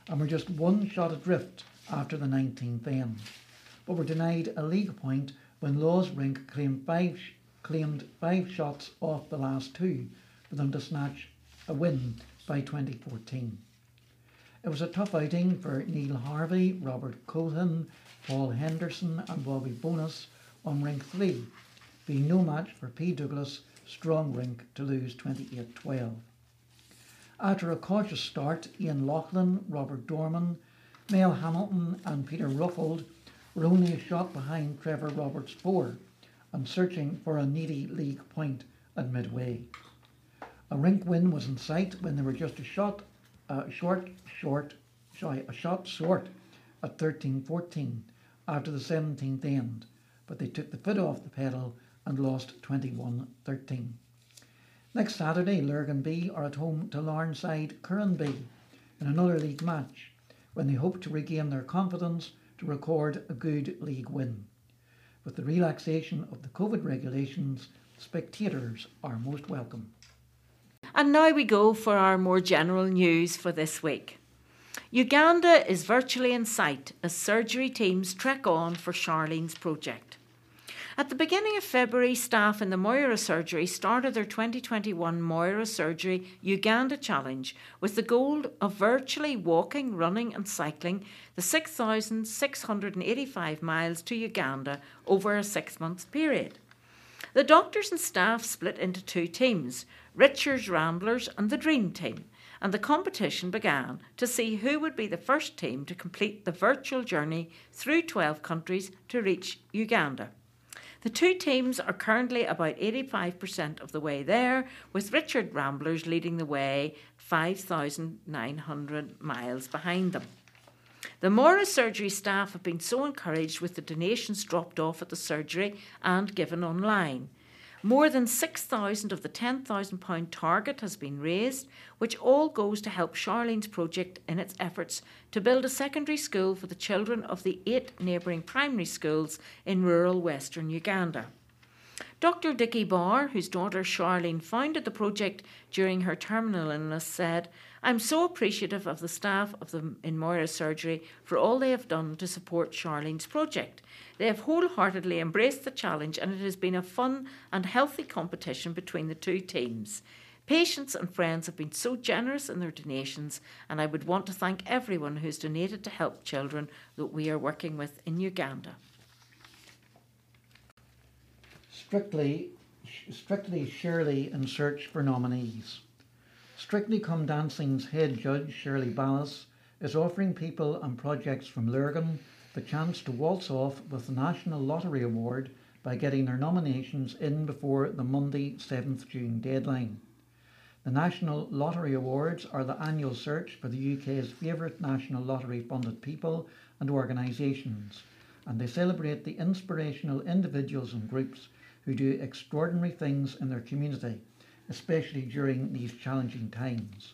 and were just one shot adrift after the 19th end, but were denied a league point when Law's rink claimed five, claimed five shots off the last two for them to snatch a win by 2014. It was a tough outing for Neil Harvey, Robert Cohen, Paul Henderson, and Bobby Bonus on rink three, being no match for P. Douglas' strong rink to lose 28 12. After a cautious start, Ian Laughlin, Robert Dorman, Mel Hamilton, and Peter Ruffold were only a shot behind Trevor Roberts' four and searching for a needy league point at midway. A rink win was in sight when they were just a shot uh, short, short, sorry, a shot short at 13-14 after the 17th end, but they took the foot off the pedal and lost 21-13. Next Saturday, Lurgan B are at home to Larnside Curran B in another league match when they hope to regain their confidence to record a good league win. With the relaxation of the COVID regulations, spectators are most welcome. And now we go for our more general news for this week. Uganda is virtually in sight as surgery teams trek on for Charlene's project. At the beginning of February, staff in the Moira Surgery started their 2021 Moira Surgery Uganda Challenge with the goal of virtually walking, running, and cycling the 6,685 miles to Uganda over a six month period. The doctors and staff split into two teams Richard's Ramblers and the Dream Team, and the competition began to see who would be the first team to complete the virtual journey through 12 countries to reach Uganda. The two teams are currently about 85% of the way there, with Richard Ramblers leading the way 5,900 miles behind them. The Moira surgery staff have been so encouraged with the donations dropped off at the surgery and given online. More than 6,000 of the £10,000 target has been raised, which all goes to help Charlene's project in its efforts to build a secondary school for the children of the eight neighbouring primary schools in rural western Uganda. Dr. Dickie Barr, whose daughter Charlene founded the project during her terminal illness, said, I'm so appreciative of the staff of the in Moira Surgery for all they have done to support Charlene's project. They have wholeheartedly embraced the challenge and it has been a fun and healthy competition between the two teams. Patients and friends have been so generous in their donations, and I would want to thank everyone who's donated to help children that we are working with in Uganda. Strictly, strictly Shirley in search for nominees. Strictly Come Dancing's head judge, Shirley Ballas, is offering people and projects from Lurgan the chance to waltz off with the National Lottery Award by getting their nominations in before the Monday 7th June deadline. The National Lottery Awards are the annual search for the UK's favourite national lottery funded people and organisations, and they celebrate the inspirational individuals and groups who do extraordinary things in their community, especially during these challenging times.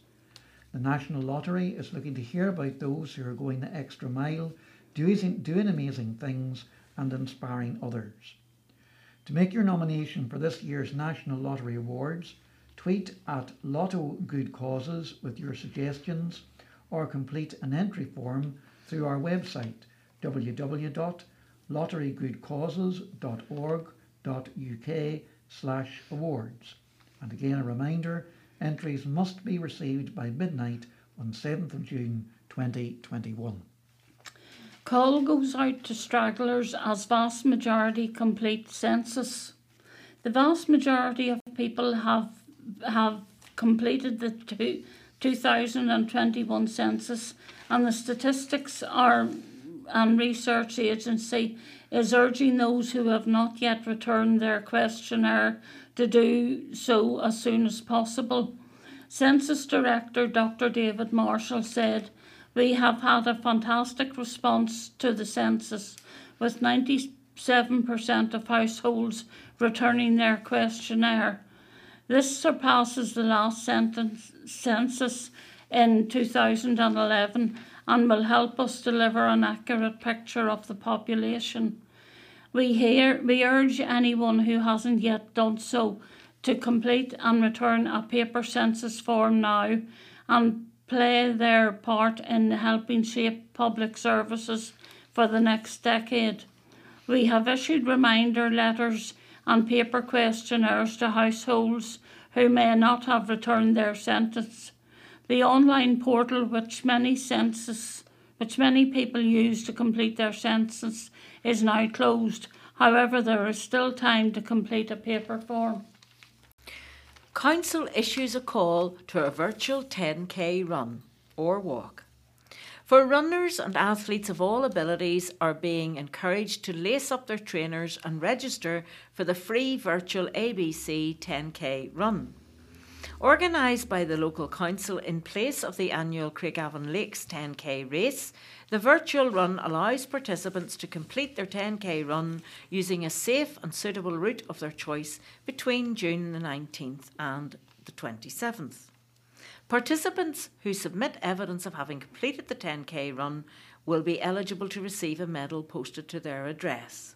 The National Lottery is looking to hear about those who are going the extra mile, doing, doing amazing things, and inspiring others. To make your nomination for this year's National Lottery Awards, tweet at Lotto Good Causes with your suggestions or complete an entry form through our website www.lotterygoodcauses.org uk slash awards. And again, a reminder entries must be received by midnight on 7th of June 2021. Call goes out to stragglers as vast majority complete census. The vast majority of people have have completed the two, 2021 census and the statistics are and research agency is urging those who have not yet returned their questionnaire to do so as soon as possible. Census Director Dr. David Marshall said, We have had a fantastic response to the census, with 97% of households returning their questionnaire. This surpasses the last sentence, census in 2011 and will help us deliver an accurate picture of the population. We, hear, we urge anyone who hasn't yet done so to complete and return a paper census form now and play their part in helping shape public services for the next decade. We have issued reminder letters and paper questionnaires to households who may not have returned their census The online portal, which many census, which many people use to complete their census, is now closed. However, there is still time to complete a paper form. Council issues a call to a virtual 10k run or walk. For runners and athletes of all abilities are being encouraged to lace up their trainers and register for the free virtual ABC 10k run. Organised by the local council in place of the annual Craigavon Lakes 10k race, the virtual run allows participants to complete their 10k run using a safe and suitable route of their choice between June the 19th and the 27th. Participants who submit evidence of having completed the 10k run will be eligible to receive a medal posted to their address.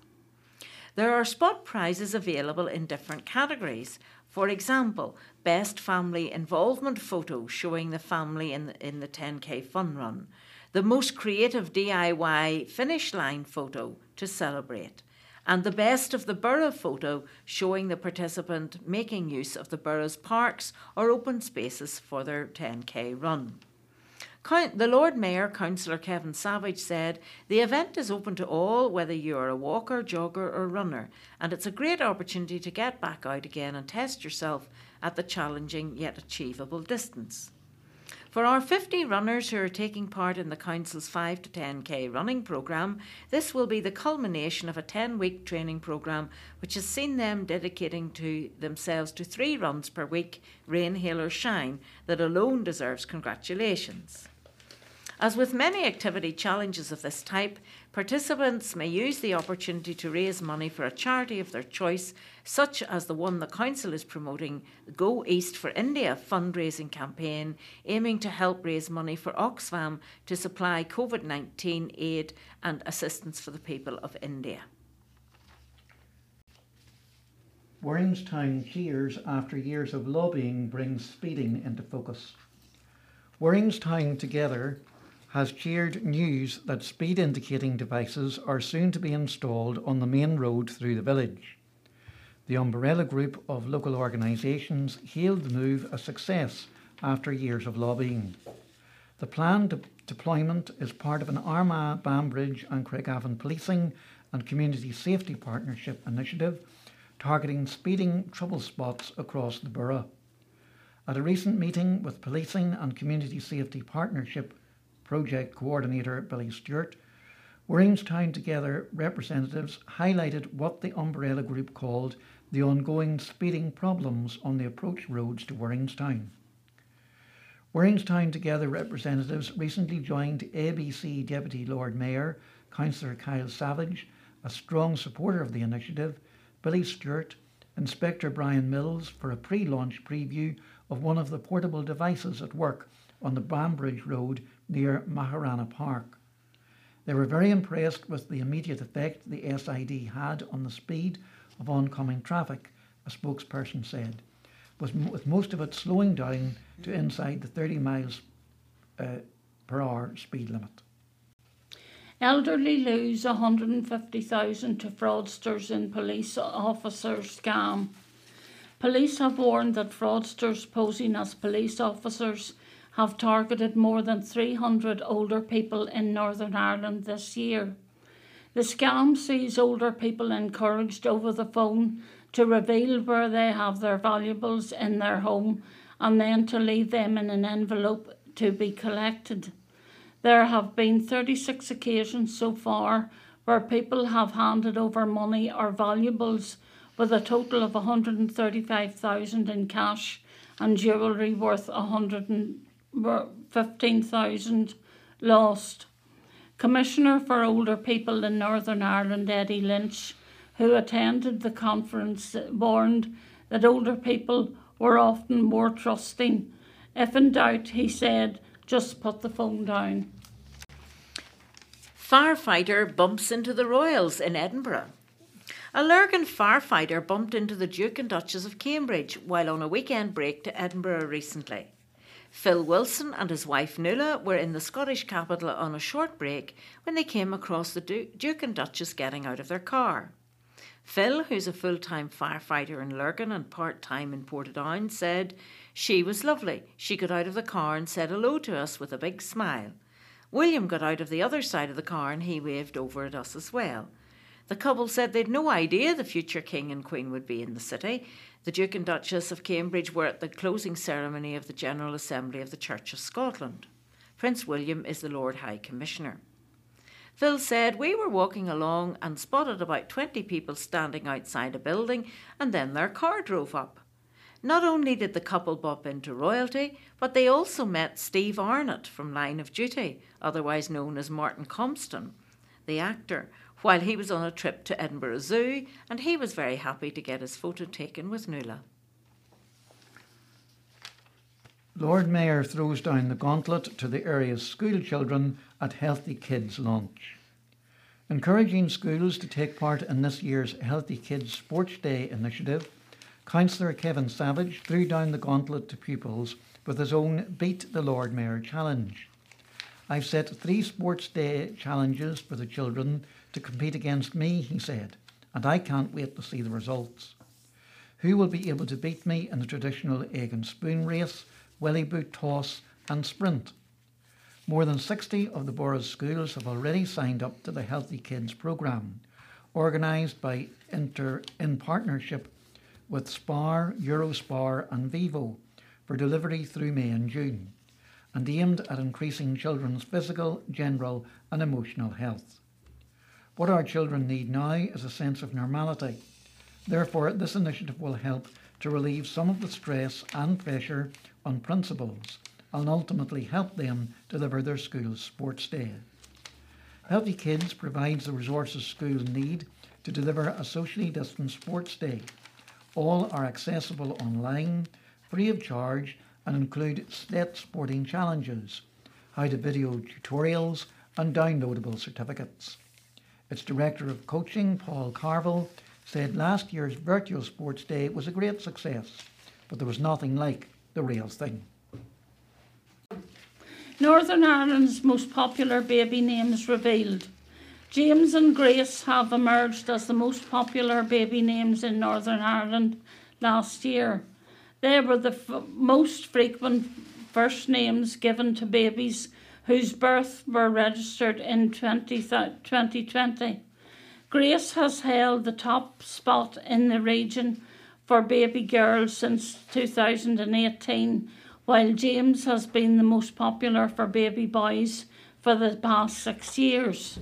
There are spot prizes available in different categories. For example, Best Family Involvement Photo showing the family in the, in the 10k fun run, the most creative DIY finish line photo to celebrate, and the best of the borough photo showing the participant making use of the borough's parks or open spaces for their 10k run. The Lord Mayor, Councillor Kevin Savage, said the event is open to all, whether you are a walker, jogger, or runner, and it's a great opportunity to get back out again and test yourself at the challenging yet achievable distance. For our 50 runners who are taking part in the Council's 5 to 10k running programme, this will be the culmination of a 10 week training programme which has seen them dedicating to themselves to three runs per week, rain, hail, or shine, that alone deserves congratulations. As with many activity challenges of this type, participants may use the opportunity to raise money for a charity of their choice, such as the one the Council is promoting, the Go East for India fundraising campaign, aiming to help raise money for Oxfam to supply COVID 19 aid and assistance for the people of India. Warringstown cheers after years of lobbying brings speeding into focus. Warringstown Together has cheered news that speed indicating devices are soon to be installed on the main road through the village. The umbrella group of local organisations hailed the move a success after years of lobbying. The planned de- deployment is part of an Armagh, Banbridge and Craigavon Policing and Community Safety Partnership initiative targeting speeding trouble spots across the borough. At a recent meeting with Policing and Community Safety Partnership project coordinator Billy Stewart, Warringstown Together representatives highlighted what the umbrella group called the ongoing speeding problems on the approach roads to Warringstown. Warringstown Together representatives recently joined ABC Deputy Lord Mayor, Councillor Kyle Savage, a strong supporter of the initiative, Billy Stewart, Inspector Brian Mills for a pre launch preview of one of the portable devices at work on the Banbridge Road near Maharana Park. They were very impressed with the immediate effect the SID had on the speed of oncoming traffic, a spokesperson said, with, most of it slowing down to inside the 30 miles uh, per hour speed limit. Elderly lose 150,000 to fraudsters in police officers scam. Police have warned that fraudsters posing as police officers have targeted more than 300 older people in Northern Ireland this year. The scam sees older people encouraged over the phone to reveal where they have their valuables in their home and then to leave them in an envelope to be collected. There have been 36 occasions so far where people have handed over money or valuables with a total of 135,000 in cash and jewellery worth 100 15,000 lost. Commissioner for Older People in Northern Ireland, Eddie Lynch, who attended the conference, warned that older people were often more trusting. If in doubt, he said, just put the phone down. Firefighter bumps into the Royals in Edinburgh. A Lurgan firefighter bumped into the Duke and Duchess of Cambridge while on a weekend break to Edinburgh recently. Phil Wilson and his wife Nuala were in the Scottish capital on a short break when they came across the Duke and Duchess getting out of their car. Phil, who's a full time firefighter in Lurgan and part time in Portadown, said She was lovely. She got out of the car and said hello to us with a big smile. William got out of the other side of the car and he waved over at us as well. The couple said they'd no idea the future king and queen would be in the city. The Duke and Duchess of Cambridge were at the closing ceremony of the General Assembly of the Church of Scotland. Prince William is the Lord High Commissioner. Phil said, We were walking along and spotted about 20 people standing outside a building, and then their car drove up. Not only did the couple bump into royalty, but they also met Steve Arnott from Line of Duty, otherwise known as Martin Compston, the actor, while he was on a trip to Edinburgh Zoo, and he was very happy to get his photo taken with Nuala. Lord Mayor throws down the gauntlet to the area's school children at Healthy Kids launch. Encouraging schools to take part in this year's Healthy Kids Sports Day initiative, Councillor Kevin Savage threw down the gauntlet to pupils with his own Beat the Lord Mayor challenge. I've set three Sports Day challenges for the children to compete against me, he said, and I can't wait to see the results. Who will be able to beat me in the traditional egg and spoon race, willy boot toss, and sprint? More than 60 of the borough's schools have already signed up to the Healthy Kids programme, organised by Inter in partnership with SPAR, Eurospar, and Vivo for delivery through May and June, and aimed at increasing children's physical, general, and emotional health. What our children need now is a sense of normality. Therefore, this initiative will help to relieve some of the stress and pressure on principals and ultimately help them deliver their school's sports day. Healthy Kids provides the resources schools need to deliver a socially distanced sports day. All are accessible online, free of charge, and include set sporting challenges, how to video tutorials, and downloadable certificates. Its Director of Coaching, Paul Carville, said last year's virtual sports day was a great success, but there was nothing like the real thing. Northern Ireland's most popular baby names revealed. James and Grace have emerged as the most popular baby names in Northern Ireland last year. They were the f- most frequent first names given to babies whose births were registered in 20, 2020. Grace has held the top spot in the region for baby girls since 2018, while James has been the most popular for baby boys for the past six years.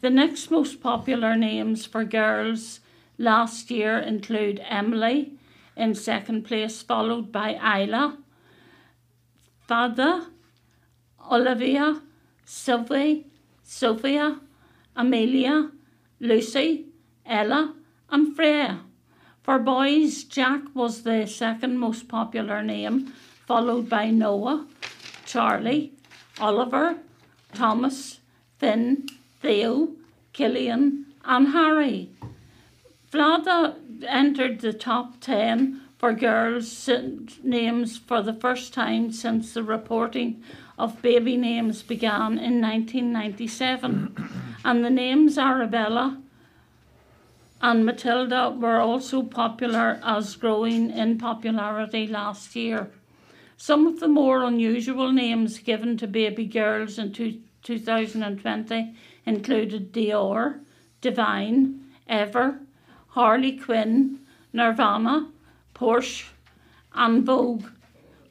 The next most popular names for girls last year include Emily in second place, followed by Isla, Fiadh, Olivia, Sylvie, Sophia, Amelia, Lucy, Ella, and Freya. For boys, Jack was the second most popular name, followed by Noah, Charlie, Oliver, Thomas, Finn, Theo, Killian, and Harry. Fiadh entered the top 10 for girls' names for the first time since the reporting of baby names began in 1997, and the names Arabella and Matilda were also popular as growing in popularity last year. Some of the more unusual names given to baby girls in two, 2020 included Dior, Divine, Ever, Harley Quinn, Nirvana, Porsche, and Vogue.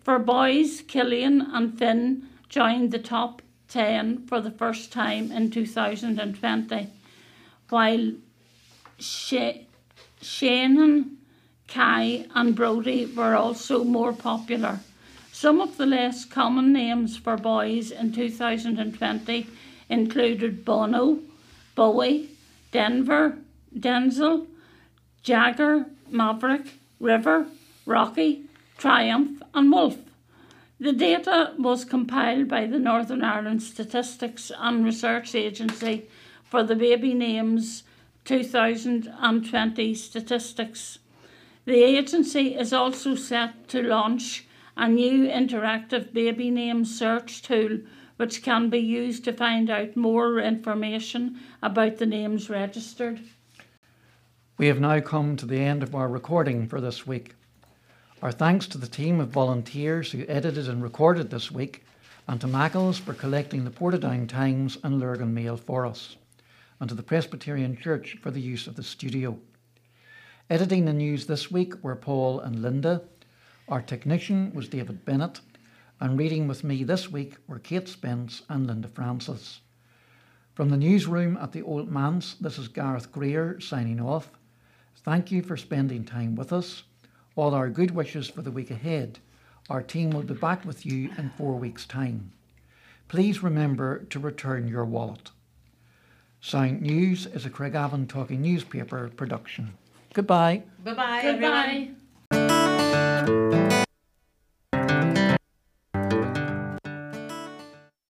For boys, Killian and Finn joined the top 10 for the first time in 2020, while Sh- Shannon, Kai, and Brody were also more popular. Some of the less common names for boys in 2020 included Bono, Bowie, Denver, Denzel, Jagger, Maverick, River, Rocky, Triumph, and Wolf. The data was compiled by the Northern Ireland Statistics and Research Agency for the Baby Names 2020 statistics. The agency is also set to launch a new interactive baby name search tool which can be used to find out more information about the names registered. We have now come to the end of our recording for this week. Our thanks to the team of volunteers who edited and recorded this week, and to Mackles for collecting the Portadown Times and Lurgan Mail for us, and to the Presbyterian Church for the use of the studio. Editing the news this week were Paul and Linda. Our technician was David Bennett, and reading with me this week were Kate Spence and Linda Francis. From the newsroom at the Old Manse, this is Gareth Greer signing off. Thank you for spending time with us. All our good wishes for the week ahead. Our team will be back with you in four weeks' time. Please remember to return your wallet. Sound News is a Craigavon Talking newspaper production. Goodbye. Bye bye. Goodbye.